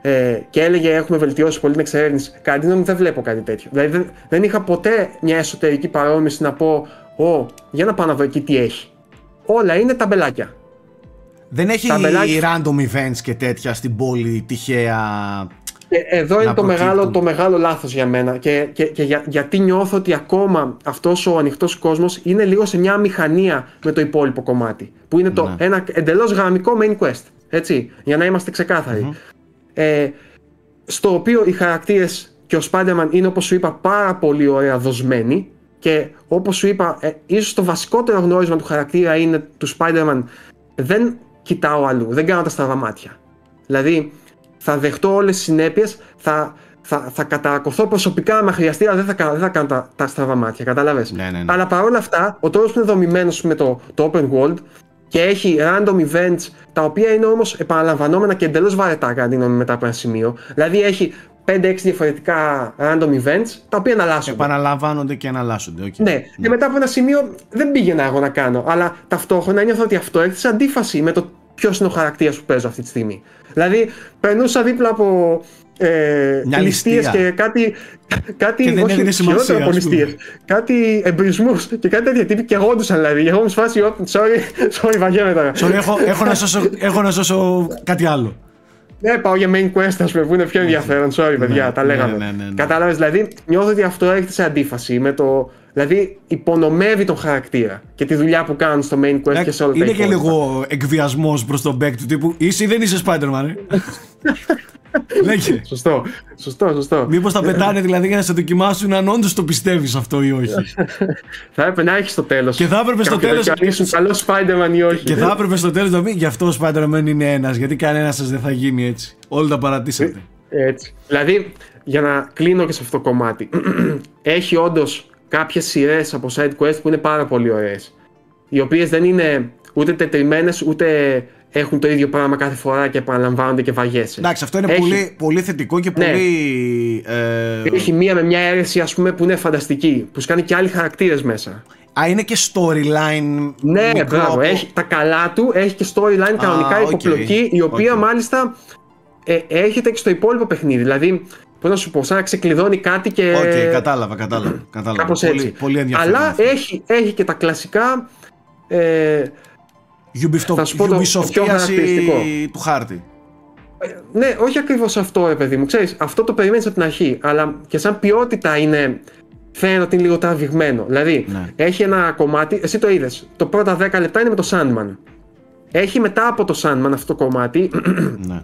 ε, και έλεγε έχουμε βελτιώσει πολύ την εξερεύνηση. Κατά τη γνώμη μου δεν βλέπω κάτι τέτοιο. Δηλαδή δεν, δεν είχα ποτέ μια εσωτερική παρόρμηση να πω Ω, για να πάω να δω εκεί τι έχει. Όλα είναι ταμπελάκια. Δεν έχει ταμπελάκια- random events και τέτοια στην πόλη τυχαία. Και εδώ είναι το προκύπτουν. μεγάλο, το μεγάλο λάθος για μένα και, και, και για- γιατί νιώθω ότι ακόμα αυτός ο ανοιχτός κόσμος είναι λίγο σε μια μηχανία με το υπόλοιπο κομμάτι που είναι το, Ναι. ένα εντελώς γραμμικό main quest έτσι, για να είμαστε ξεκάθαροι ε, στο οποίο οι χαρακτήρες και ο Spider-Man είναι όπως σου είπα πάρα πολύ ωραία δοσμένοι και όπως σου είπα ε, ίσως το βασικότερο γνώρισμα του χαρακτήρα είναι του Spider-Man δεν κοιτάω αλλού, δεν κάνω τα στραβά μάτια δηλαδή θα δεχτώ όλες τις συνέπειες θα, θα, θα καταρρακωθώ προσωπικά αν χρειαστεί αλλά δεν θα, κάνω- δεν θα κάνω τα, τα στραβά μάτια κατάλαβες; Ναι, ναι, ναι. αλλά παρόλα αυτά ο τρόπος που είναι δομημένος με το, το open world και έχει random events τα οποία είναι όμως επαναλαμβανόμενα και εντελώς βαρετά κατά τη γνώμη μου, μετά από ένα σημείο. Δηλαδή έχει 5-6 διαφορετικά random events τα οποία εναλλάσσονται. Επαναλαμβάνονται και εναλλάσσονται. ΟΚ. Ναι, και μετά από ένα σημείο δεν πήγαινα εγώ να κάνω. Αλλά ταυτόχρονα νιώθω ότι αυτό έρχεται σε αντίφαση με το ποιος είναι ο χαρακτήρας που παίζω αυτή τη στιγμή. Δηλαδή, περνούσα δίπλα από ε, Μια ληστείες ληστεία. και κάτι. κάτι Και δεν όχι, έδινε σημασία, χειρότερο από ας πούμε. ληστείες. Κάτι εμπρισμούς και κάτι τέτοια τύποι και γόντουσαν δηλαδή. Και εγώ μου σφάσει, «Ω, sorry, sorry, βαγέμαι τώρα. Sorry, έχω, έχω, να σώσω, έχω να σώσω κάτι άλλο. Ναι, πάω για main quest, ας πούμε, που είναι πιο ενδιαφέρον. Sorry, παιδιά, τα ναι, λέγαμε. ναι, ναι, ναι. Κατάλαβες, δηλαδή, νιώθω ότι αυτό έρχεται σε αντίφαση με το. Δηλαδή, υπονομεύει τον χαρακτήρα και τη δουλειά που κάνουν στο main quest και σε όλα τα Είναι και υπόλοιπα. λίγο εκβιασμός προς τον back του τύπου. Είσαι ή δεν είσαι Spider-Man, ε; Λέγε. Σωστό, σωστό, σωστό. Μήπως τα πετάνε δηλαδή για να σε δοκιμάσουν αν όντως το πιστεύεις αυτό ή όχι. Θα έπρεπε να έχεις στο τέλος. Και θα έπρεπε στο τέλος- Αν ήσουν καλό Spider-Man ή όχι. Και θα έπρεπε στο τέλος να πει γι' αυτό ο Spider-Man είναι ένας. Γιατί κανένας σας δεν θα γίνει έτσι. Όλοι τα παρατήσατε. Έτσι. Δηλαδή, για να κλείνω και σε αυτό το κομμάτι. έχει όντως κάποιες σειρές από side quest που είναι πάρα πολύ ωραίες. Οι οποίες δεν είναι ούτε τετριμένες ούτε έχουν το ίδιο πράγμα κάθε φορά και επαναλαμβάνονται και βαγέσαι. Εντάξει, αυτό είναι Έχει- πολύ, πολύ θετικό και Ναι. πολύ. Ε, Έχει μία με μια αίρεση, ας πούμε, που είναι φανταστική. Που σου κάνει και άλλοι χαρακτήρες μέσα. Α, είναι και storyline. Ναι, μικρό μπράβο. από- Έχει τα καλά του, έχει και storyline κανονικά οκ, υποπλοκή, η οποία οκ. μάλιστα ε, έρχεται και στο υπόλοιπο παιχνίδι. Δηλαδή, πώς να σου πω, σαν να ξεκλειδώνει κάτι και. Οκ, κατάλαβα, κατάλαβα. κατάλαβα. Κάπως πολύ, έτσι. πολύ ενδιαφέρον. Αλλά αυτό. έχει, έχει και τα κλασικά. Ε, Ubisoft, θα σου πω το- το πιο Ubisoft-ίαση χαρακτηριστικό. του χάρτη. ναι, όχι ακριβώς αυτό, ρε παιδί μου. Ξέρεις, αυτό το περιμένεις από την αρχή. Αλλά και σαν ποιότητα είναι. Φαίνεται ότι είναι λίγο τραβηγμένο. Δηλαδή, Ναι. έχει ένα κομμάτι. Εσύ το είδες. Το πρώτα 10 λεπτά είναι με το Sandman. Έχει μετά από το Sandman αυτό το κομμάτι ναι.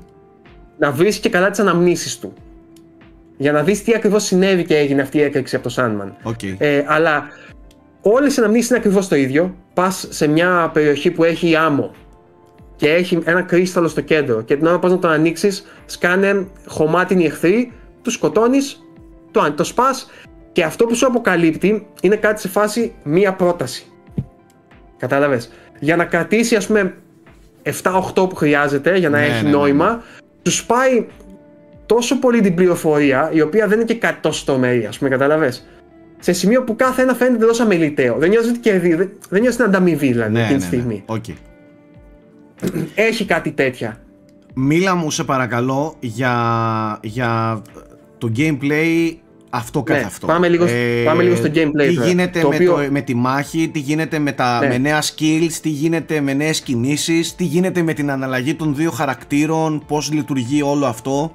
να βρει και καλά τις αναμνήσεις του. Για να δεις τι ακριβώς συνέβη και έγινε αυτή η έκρηξη από το Sandman. ΟΚ. Ε, αλλά όλες οι αναμνήσεις είναι ακριβώς το ίδιο. Πας σε μια περιοχή που έχει άμμο και έχει ένα κρίσταλο στο κέντρο και την ώρα πας να τον ανοίξεις, σκάνε χωμάτινοι εχθροί, του σκοτώνεις, το, το σπάς και αυτό που σου αποκαλύπτει είναι κάτι σε φάση μία πρόταση. Κατάλαβες; Για να κρατήσει ας πούμε 7-8 που χρειάζεται για να Ναι, έχει ναι, ναι, νόημα, τους πάει τόσο πολύ την πληροφορία, η οποία δεν είναι και κάτι τόσο τρομερή, ας πούμε, κατάλαβες; Σε σημείο που κάθε ένα φαίνεται εντελώς αμελητέο. Δεν νιώθεις ότι κερδίζει, δεν, δεν νιώθεις την ανταμοιβή δηλαδή Ναι, εκείνη ναι, τη ναι. στιγμή. ΟΚ. Έχει κάτι τέτοια. Μίλα μου σε παρακαλώ για, για το gameplay αυτό καθ' Ναι, αυτό. πάμε λίγο- πάμε λίγο στο gameplay Τι τώρα, γίνεται το με, οποίο- το, με τη μάχη, τι γίνεται με, τα, Ναι. με νέα skills, τι γίνεται με νέες κινήσεις, τι γίνεται με την εναλλαγή των δύο χαρακτήρων, πώς λειτουργεί όλο αυτό.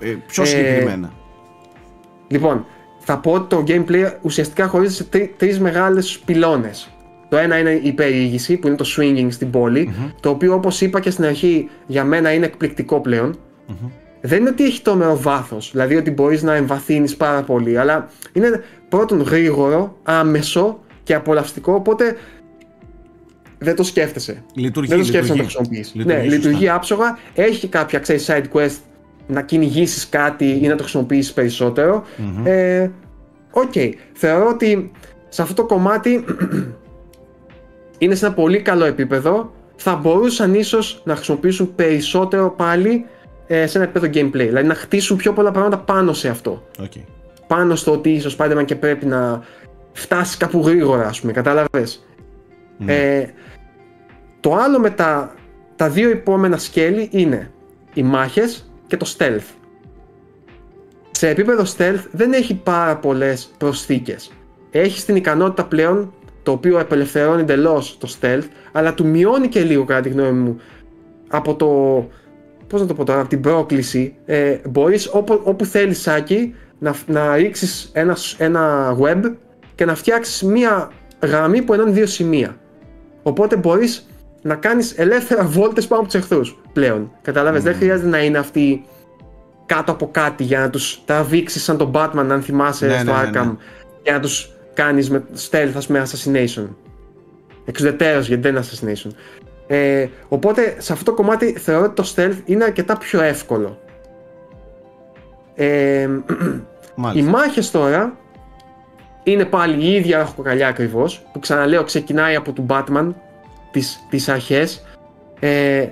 Ε, πιο Ε, συγκεκριμένα. Λοιπόν, θα πω ότι το gameplay ουσιαστικά χωρίζεται σε τρει τρεις μεγάλες πυλώνες. Το ένα είναι η περιήγηση που είναι το swinging στην πολη το οποίο όπως είπα και στην αρχή για μένα είναι εκπληκτικό πλέον. Δεν είναι ότι έχει τρομερό βάθος, δηλαδή ότι μπορείς να εμβαθύνεις πάρα πολύ, αλλά είναι πρώτον γρήγορο, άμεσο και απολαυστικό, οπότε δεν το σκέφτεσαι. Λειτουργεί, δεν το σκέφτεσαι να το λειτουργεί. χρησιμοποιείς. Λειτουργεί ναι, σωστά. λειτουργεί άψογα, έχει και κάποια ξέρεις, side quest να κυνηγήσεις κάτι ή να το χρησιμοποιήσεις περισσότερο. Ε, ΟΚ. Θεωρώ ότι σε αυτό το κομμάτι είναι σε ένα πολύ καλό επίπεδο. Θα μπορούσαν ίσως να χρησιμοποιήσουν περισσότερο πάλι ε, σε ένα επίπεδο gameplay. Δηλαδή να χτίσουν πιο πολλά πράγματα πάνω σε αυτό. ΟΚ. Πάνω στο ότι στο Spider-Man και πρέπει να φτάσει κάπου γρήγορα, ας πούμε. Κατάλαβες; Ναι. Ε, το άλλο με τα, τα δύο επόμενα σκέλη είναι οι μάχες και το stealth. Σε επίπεδο stealth δεν έχει πάρα πολλές προσθήκες. Έχει την ικανότητα πλέον, το οποίο απελευθερώνει εντελώς το stealth, αλλά του μειώνει και λίγο κατά τη γνώμη μου από το. Πώς να το πω τώρα, από την πρόκληση. Ε, μπορείς όπου, όπου θέλεις Σάκη να, να ρίξεις ένα, ένα web και να φτιάξεις μία γραμμή που ενώνει δύο σημεία. Οπότε μπορείς να κάνεις ελεύθερα βόλτες πάνω από τους εχθρούς πλέον. Καταλάβες, δεν χρειάζεται να είναι αυτοί κάτω από κάτι για να τους τραβήξεις σαν τον Batman αν θυμάσαι Ναι, στο ναι, ναι, ναι. Arkham για να τους κάνεις με stealth ας πούμε assassination. Εξουδετέρως γιατί δεν είναι assassination. Ε, οπότε σε αυτό το κομμάτι θεωρώ ότι το stealth είναι αρκετά πιο εύκολο. Ε, οι Μάλιστα. μάχες τώρα είναι πάλι η ίδια ραχοκοκαλιά ακριβώς, που ξαναλέω ξεκινάει από του Batman τις, τις αρχές. Ε,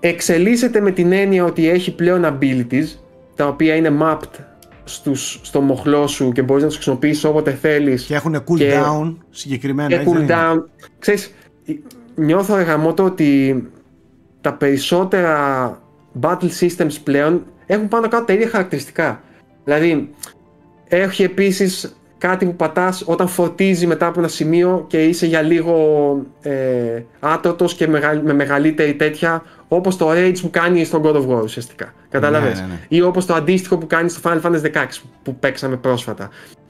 εξελίσσεται με την έννοια ότι έχει πλέον abilities, τα οποία είναι mapped στους, στο μοχλό σου και μπορείς να τους χρησιμοποιήσεις όποτε θέλεις. Και έχουν cooldown Και- συγκεκριμένα. και έτσι δεν είναι; cooldown. Ξέρεις, νιώθω ρε γαμώτο ότι τα περισσότερα battle systems πλέον έχουν πάνω κάτω τα ίδια χαρακτηριστικά. Δηλαδή, έχει επίσης κάτι που πατάς όταν φορτίζει μετά από ένα σημείο και είσαι για λίγο ε, άτρωτος και μεγα- με μεγαλύτερη τέτοια όπως το rage που κάνει στο God of War ουσιαστικά. Κατάλαβες; ναι, ναι. Ή όπως το αντίστοιχο που κάνει στο Final Fantasy 16 που παίξαμε πρόσφατα.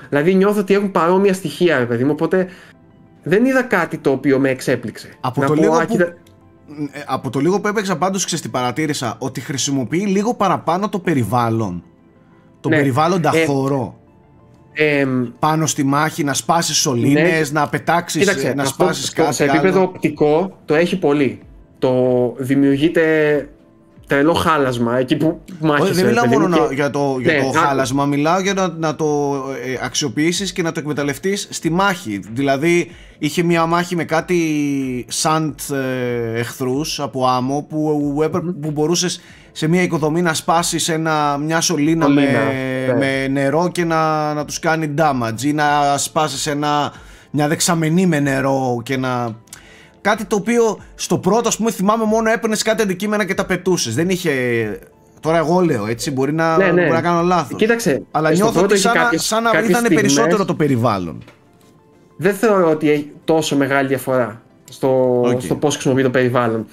Δηλαδή νιώθω ότι έχουν παρόμοια στοιχεία, ρε παιδί μου, οπότε δεν είδα κάτι το οποίο με εξέπληξε. Από Να το πω, λίγο «Α, που- κοίτα- Ε, από το λίγο που έπαιξα πάντως ξέρεις τι παρατήρησα ότι χρησιμοποιεί λίγο παραπάνω το περιβάλλον το Ναι. περιβάλλοντα Ε, χώρο εμ, πάνω στη μάχη να σπάσεις σωλήνες, να πετάξεις, Κοίταξε, να αυτό σπάσεις στο- κάτι σε επίπεδο άλλο. οπτικό το έχει πολύ. Το δημιουργείται τρελό χάλασμα εκεί που μάχεσαι. Όχι, δεν ρε μιλάω παιδί μόνο μου, να- και- για το, για Ναι, το άκου. χάλασμα, μιλάω για να, να το ε, αξιοποιήσεις και να το εκμεταλλευτείς στη μάχη. Δηλαδή είχε μια μάχη με κάτι σαντ ε, εχθρούς από άμμο που, έπρεπε- που μπορούσες σε μια οικοδομή να σπάσεις ένα, μια σωλήνα με, Σωλήνα, ναι. με νερό και να, να τους κάνει damage ή να σπάσεις ένα, μια δεξαμενή με νερό και να... Κάτι το οποίο στο πρώτο, ας πούμε, θυμάμαι μόνο έπαιρνες κάτι αντικείμενα και τα πετούσες. Δεν είχε. Τώρα εγώ λέω έτσι, μπορεί να, Ναι, ναι. μπορεί να κάνω λάθος. Κοίταξε, Αλλά στο νιώθω πρώτο ότι είχε σαν, να- κάποιες- σαν να κάποιες ήταν στιγμές- περισσότερο το περιβάλλον. Δεν θεωρώ ότι έχει τόσο μεγάλη διαφορά στο, ΟΚ. στο πώς χρησιμοποιεί το περιβάλλον.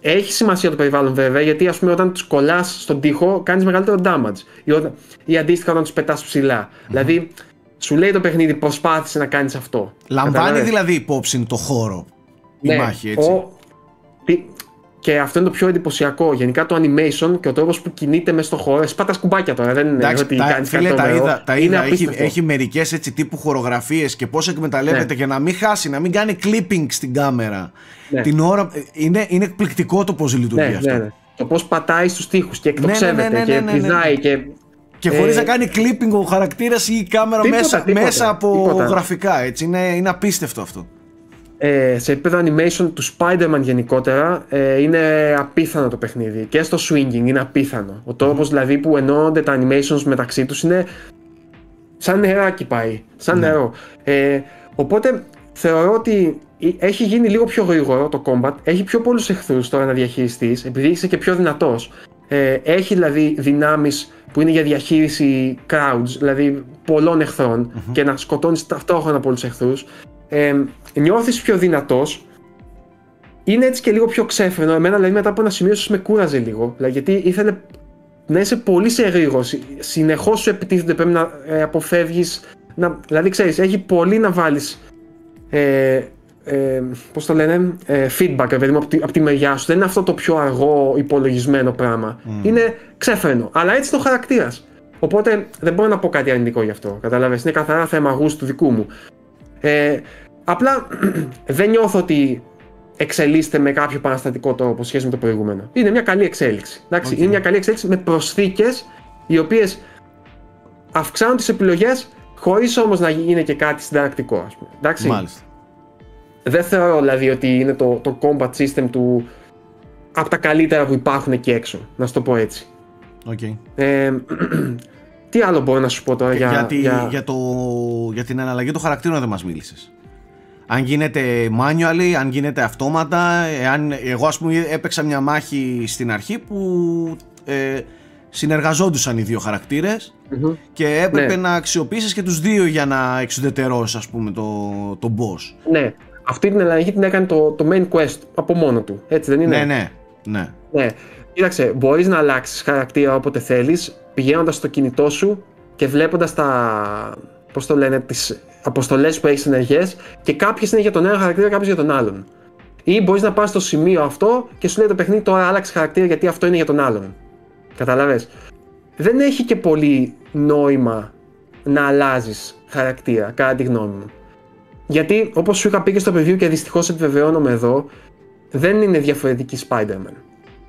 Έχει σημασία το περιβάλλον βέβαια, γιατί ας πούμε όταν τους κολλάς στον τοίχο κάνεις μεγαλύτερο damage. Ή, όταν, ή αντίστοιχα όταν τους πετάς ψηλά. Δηλαδή, σου λέει το παιχνίδι προσπάθησε να κάνεις αυτό. Λαμβάνει Κατάλαβες; δηλαδή υπόψη το χώρο η Ναι, μάχη, έτσι. ο- τι- και αυτό είναι το πιο εντυπωσιακό. Γενικά το animation και ο τρόπος που κινείται μέσα στο χώρο. Σπάτα σκουμπάκια τώρα, δεν είναι Εντάξει, ότι τα, κάνεις φίλε, κάτι τα τρομερό. είδα, τα Είναι είδα. Έχει, απίστευτο. έχει μερικές έτσι τύπου χορογραφίες και πώς εκμεταλλεύεται Ναι. για να μην χάσει, να μην κάνει clipping στην κάμερα. Ναι. Την ώρα. Είναι, είναι εκπληκτικό το πώς λειτουργεί ναι, αυτό. ναι, ναι. Το πώς πατάει στους τοίχου και εκτοξεύεται ναι, ναι, ναι, και ναι, ναι. πηδάει και. Και χωρίς Ε, να κάνει clipping ο χαρακτήρας ή η κάμερα τίποτα, μέσα, τίποτα, μέσα από τίποτα. γραφικά. Έτσι. Είναι, είναι απίστευτο αυτό. Ε, σε επίπεδο animation του Spider-Man γενικότερα ε, είναι απίθανο το παιχνίδι και στο swinging είναι απίθανο. Ο τρόπος δηλαδή που ενώνονται τα animations μεταξύ τους είναι σαν νεράκι πάει, σαν Ναι. νερό. Ε, οπότε θεωρώ ότι έχει γίνει λίγο πιο γρήγορο το combat, έχει πιο πολλούς εχθρούς τώρα να διαχειριστείς, επειδή είσαι και πιο δυνατός. Ε, έχει δηλαδή δυνάμεις που είναι για διαχείριση crowds, δηλαδή πολλών εχθρών και να σκοτώνεις ταυτόχρονα πολλούς εχθρούς. Ε, νιώθεις πιο δυνατός, είναι έτσι και λίγο πιο ξέφρενο. Εμένα δηλαδή μετά από ένα σημείο ίσως με κούραζε λίγο, δηλαδή, γιατί ήθελε να είσαι πολύ σε γρήγορος. Συνεχώς σου επιτίθενται, πρέπει να ε, αποφεύγεις, να, δηλαδή ξέρεις, έχει πολύ να βάλεις ε, ε, πώς το λένε, ε, feedback ρε παιδί μου, από, τη, από τη μεριά σου. Δεν είναι αυτό το πιο αργό υπολογισμένο πράγμα. Είναι ξέφρενο. Αλλά έτσι είναι ο χαρακτήρας. Οπότε δεν μπορώ να πω κάτι αρνητικό γι' αυτό. Καταλαβες. Είναι καθαρά θέμα γούστου του δικού μου. Ε, απλά δεν νιώθω ότι εξελίσσεται με κάποιο παραστατικό τρόπο σχέση με το προηγούμενο. Είναι μια καλή εξέλιξη. Εντάξει, ΟΚ. Είναι μια καλή εξέλιξη με προσθήκες οι οποίες αυξάνουν τις επιλογές χωρίς όμως να γίνει και κάτι συνταρακτικό, ας πούμε. Εντάξει. Μάλιστα. Δεν θεωρώ δηλαδή ότι είναι το, το combat system του από τα καλύτερα που υπάρχουν εκεί έξω, να σου το πω έτσι. ΟΚ. Ε, τι άλλο μπορώ να σου πω τώρα για, για, τη- για- για, το, για την εναλλαγή των χαρακτήρων δεν μας μίλησες. Αν γίνεται manually, αν γίνεται αυτόματα, εάν, εγώ ας πούμε έπαιξα μια μάχη στην αρχή που ε, συνεργαζόντουσαν οι δύο χαρακτήρες Μμμ. και έπρεπε Ναι. να αξιοποιήσεις και τους δύο για να εξουδετερώσεις ας πούμε το, το boss. Ναι, αυτή την αλλαγή την έκανε το, το main quest από μόνο του. Έτσι δεν είναι; Ναι, ναι, ναι. Ναι. Κοίταξε, μπορείς να αλλάξεις χαρακτήρα όποτε θέλεις, πηγαίνοντας στο κινητό σου και βλέποντας τα. Πώς το λένε, τις αποστολές που έχεις ενεργέ και κάποιες είναι για τον ένα χαρακτήρα, κάποιες για τον άλλον. Ή μπορείς να πας στο σημείο αυτό και σου λέει το παιχνίδι τώρα άλλαξε χαρακτήρα γιατί αυτό είναι για τον άλλον. Καταλαβέ. Δεν έχει και πολύ νόημα να αλλάζεις χαρακτήρα, κατά τη γνώμη μου. Γιατί, όπως σου είχα πει και στο preview και δυστυχώς επιβεβαιώνομαι εδώ, δεν είναι διαφορετική Spider-Man.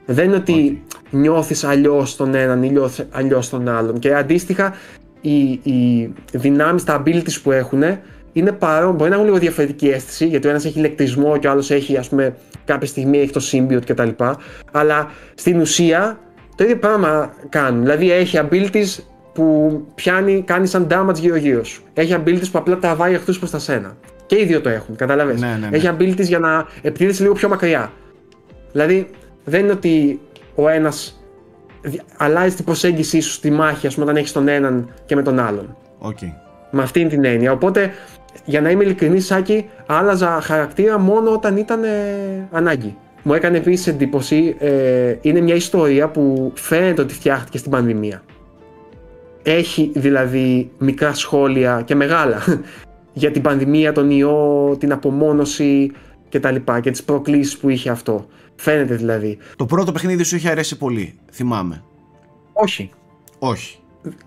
Δεν είναι ότι νιώθεις αλλιώς τον έναν ή νιώθεις αλλιώς τον άλλον. Και αντίστοιχα, οι, οι δυνάμεις, τα abilities που έχουν είναι παρόν. Μπορεί να έχουν λίγο διαφορετική αίσθηση, γιατί ο ένας έχει ηλεκτρισμό και ο άλλος έχει, ας πούμε, κάποια στιγμή έχει το symbiote κτλ. Αλλά στην ουσία το ίδιο πράγμα κάνουν. Δηλαδή έχει abilities που πιάνει, κάνει σαν damage γύρω-γύρω σου. Έχει abilities που απλά τραβάει εχθρούς προς τα σένα. Και οι δύο το έχουν, κατάλαβες. Ναι, ναι, ναι. Έχει abilities για να επιτίθεσαι λίγο πιο μακριά. Δηλαδή, δεν είναι ότι ο ένας αλλάζει την προσέγγιση σου στη μάχη, ας πούμε, όταν έχεις τον έναν και με τον άλλον. ΟΚ. Με αυτήν την έννοια. Οπότε, για να είμαι ειλικρινής, Σάκη, άλλαζα χαρακτήρα μόνο όταν ήταν ε, ανάγκη. Μου έκανε επίσης εντύπωση, ε, είναι μια ιστορία που φαίνεται ότι φτιάχτηκε στην πανδημία. Έχει δηλαδή μικρά σχόλια και μεγάλα για την πανδημία, τον ιό, την απομόνωση και τα λοιπά και τις προκλήσεις που είχε αυτό. Φαίνεται δηλαδή. Το πρώτο παιχνίδι σου είχε αρέσει πολύ, θυμάμαι. Όχι. Όχι.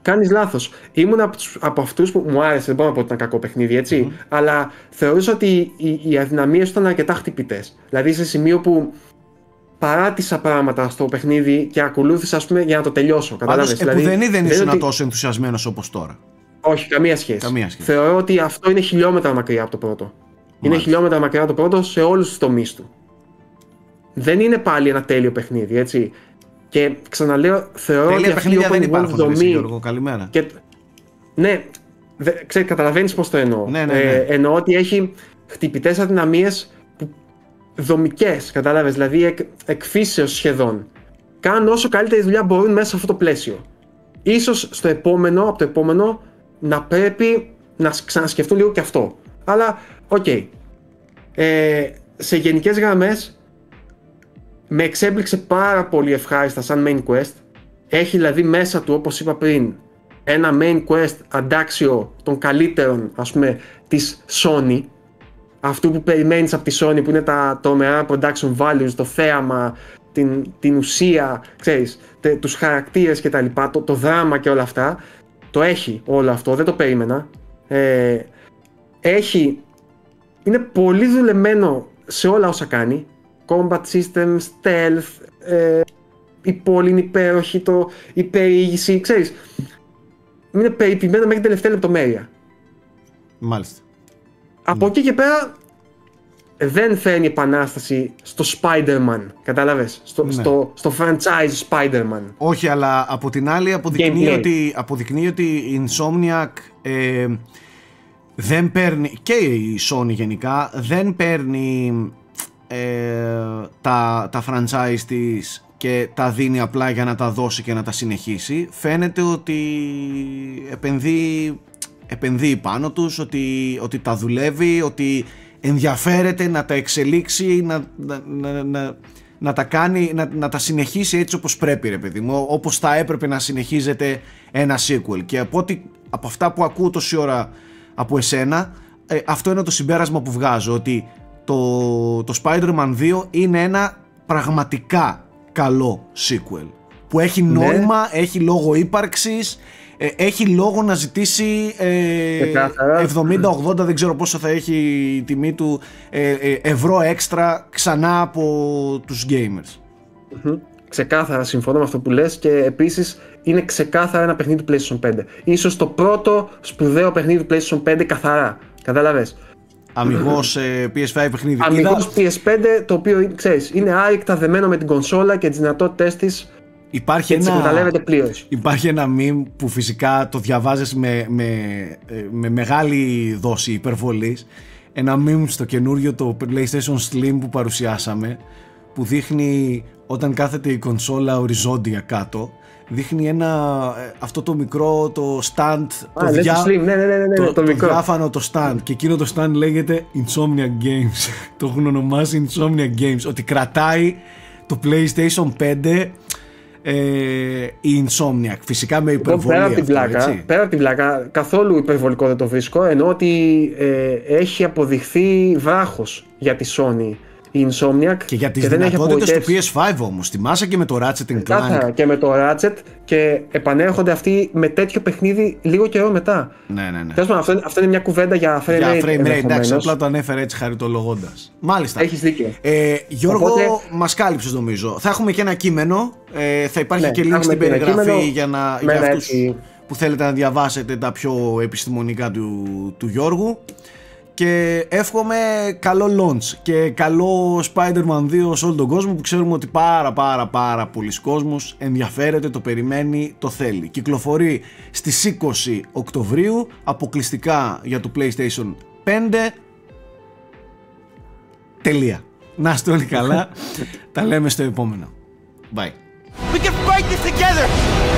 Κάνεις λάθος. Ήμουν από, τους- από αυτούς που μου άρεσε, δεν μπορώ να πω ότι ήταν κακό παιχνίδι, έτσι. Αλλά θεωρούσα ότι οι, οι αδυναμίες ήταν αρκετά χτυπητές. Δηλαδή σε σημείο που παράτησα πράγματα στο παιχνίδι και ακολούθησα, ας πούμε, για να το τελειώσω. Πάντως, Κατάλαβες. επουδενή δεν Δηλαδή, είναι ήσουν ότι- τόσο ενθουσιασμένος όπως τώρα. Όχι, καμία σχέση. Καμία σχέση. Θεωρώ ότι αυτό είναι χιλιόμετρα μακριά από το πρώτο. Είναι Μάλιστα. χιλιόμετρα μακριά από το πρώτο σε όλους τους τομείς του. Δεν είναι πάλι ένα τέλειο παιχνίδι, έτσι. Και ξαναλέω, θεωρώ Τέλεια ότι αυτή η παιχνίδια δεν open world υπάρχουν, ρε, εσύ, δομή Γιώργο, καλημέρα. και, ναι, δε, ξέρει, καταλαβαίνεις πώς το εννοώ. Ναι, ναι, ναι. Ε, εννοώ ότι έχει χτυπητές αδυναμίες που, δομικές, κατάλαβες, δηλαδή εκ, εκφύσεως σχεδόν. Κάνουν όσο καλύτερη δουλειά μπορούν μέσα σε αυτό το πλαίσιο. Ίσως στο επόμενο, από το επόμενο, να πρέπει να σ- ξανασκεφτούν λίγο και αυτό. Αλλά, ΟΚ. Ε, σε γενικές γραμμές, με εξέπληξε πάρα πολύ ευχάριστα σαν main quest. Έχει δηλαδή μέσα του, όπως είπα πριν, ένα main quest αντάξιο των καλύτερων, ας πούμε, της Sony. Αυτού που περιμένεις από τη Sony, που είναι τα τρομερά production values, το θέαμα, την, την ουσία, ξέρεις, τε, τους χαρακτήρες και τα λοιπά, το, το δράμα και όλα αυτά. Το έχει όλο αυτό, δεν το περίμενα. Ε, έχει, είναι πολύ δουλεμένο σε όλα όσα κάνει. Combat system, stealth, ε, η πόλη είναι υπέροχη, το, η περιήγηση, ξέρεις. Είναι περιποιημένο μέχρι την τελευταία λεπτομέρεια. Μάλιστα. Από εκεί και πέρα δεν φέρνει επανάσταση στο Spider-Man. Κατάλαβες, στο, Ναι. στο, στο franchise Spider-Man. Όχι, αλλά από την άλλη αποδεικνύει Gameplay. ότι, αποδεικνύει ότι η Insomniac ε, δεν παίρνει, και η Sony γενικά, δεν παίρνει ε, τα, τα franchise της και τα δίνει απλά για να τα δώσει και να τα συνεχίσει. Φαίνεται ότι επενδύει, επενδύει πάνω τους, ότι, ότι τα δουλεύει, ότι ενδιαφέρεται να τα εξελίξει, να, να, να, να, να τα κάνει, να, να τα συνεχίσει έτσι όπως πρέπει ρε παιδί μου, όπως θα έπρεπε να συνεχίζεται ένα sequel. Και από, ό,τι, από αυτά που ακούω τόση ώρα από εσένα, ε, αυτό είναι το συμπέρασμα που βγάζω, ότι το, το Spider-Man 2 είναι ένα πραγματικά καλό sequel που έχει Ναι. νόημα, έχει λόγο ύπαρξης, ε, έχει λόγο να ζητήσει ε, Ξεκάθαρα. 70-80 δεν ξέρω πόσο θα έχει η τιμή του ε, ε, ευρώ έξτρα ξανά από τους gamers. Μμμ. Ξεκάθαρα συμφωνώ με αυτό που λες και επίσης είναι ξεκάθαρα ένα παιχνίδι του PlayStation 5. Ίσως το πρώτο σπουδαίο παιχνίδι του PlayStation 5 καθαρά. Κατάλαβες; Αμυγός ε, PS5 παιχνίδι. Αμυγός Είδα- PS5 το οποίο ξέρεις, είναι άρρηκτα δεμένο με την κονσόλα και τις δυνατότητες της υπάρχει, και τις ένα, εκμεταλλεύεται πλήρως. υπάρχει ένα meme που φυσικά το διαβάζεις με, με, ε, με μεγάλη δόση υπερβολής. Ένα meme στο καινούριο το PlayStation Slim που παρουσιάσαμε που δείχνει όταν κάθεται η κονσόλα οριζόντια κάτω δείχνει ένα, ε, αυτό το μικρό το stand Α, λες το Slim, ναι, ναι, ναι, ναι, ναι, το, το μικρό. διάφανο το stand και εκείνο το stand λέγεται Insomnia Games. Το έχουν ονομάσει Insomnia Games. Ότι κρατάει το PlayStation 5 ε, η Insomniac φυσικά με Εγώ υπερβολή πέρα από την αυτό, πλάκα, έτσι. πέρα από την πλάκα, καθόλου υπερβολικό δεν το βρίσκω, ενώ ότι ε, έχει αποδειχθεί βράχος για τη Sony η Insomniac και για τις δεν έχει δυνατότητες του απογοητεύσει. PS5 όμως θυμάσαι και με το Ratchet Clank Κάθαρα και με το Ratchet και επανέρχονται αυτοί με τέτοιο παιχνίδι λίγο καιρό μετά. ναι ναι ναι Τέλος πάντων, αυτό, αυτό είναι μια κουβέντα για frame για rate. frame rate, εντάξει, ενδεχομένως. απλά το ανέφερε έτσι χαριτολογώντας. Μάλιστα. Έχεις δίκιο. Ε, Γιώργο, Οπότε- μας κάλυψες νομίζω. Θα έχουμε και ένα κείμενο, ε, θα υπάρχει Ναι, και θα link έχουμε στην και ένα περιγραφή κείμενο για, να, με για ένα αυτούς έτσι- που θέλετε να διαβάσετε τα πιο επιστημονικά του, του Γιώργου. Και εύχομαι καλό launch και καλό Spider-Man 2 σε όλο τον κόσμο που ξέρουμε ότι πάρα πάρα πάρα πολλοί κόσμος ενδιαφέρεται, το περιμένει, το θέλει. Κυκλοφορεί στις 20 Οκτωβρίου αποκλειστικά για το PlayStation 5 Τελεία. Να είστε όλοι καλά. Τα λέμε στο επόμενο. Bye. We can fight this together!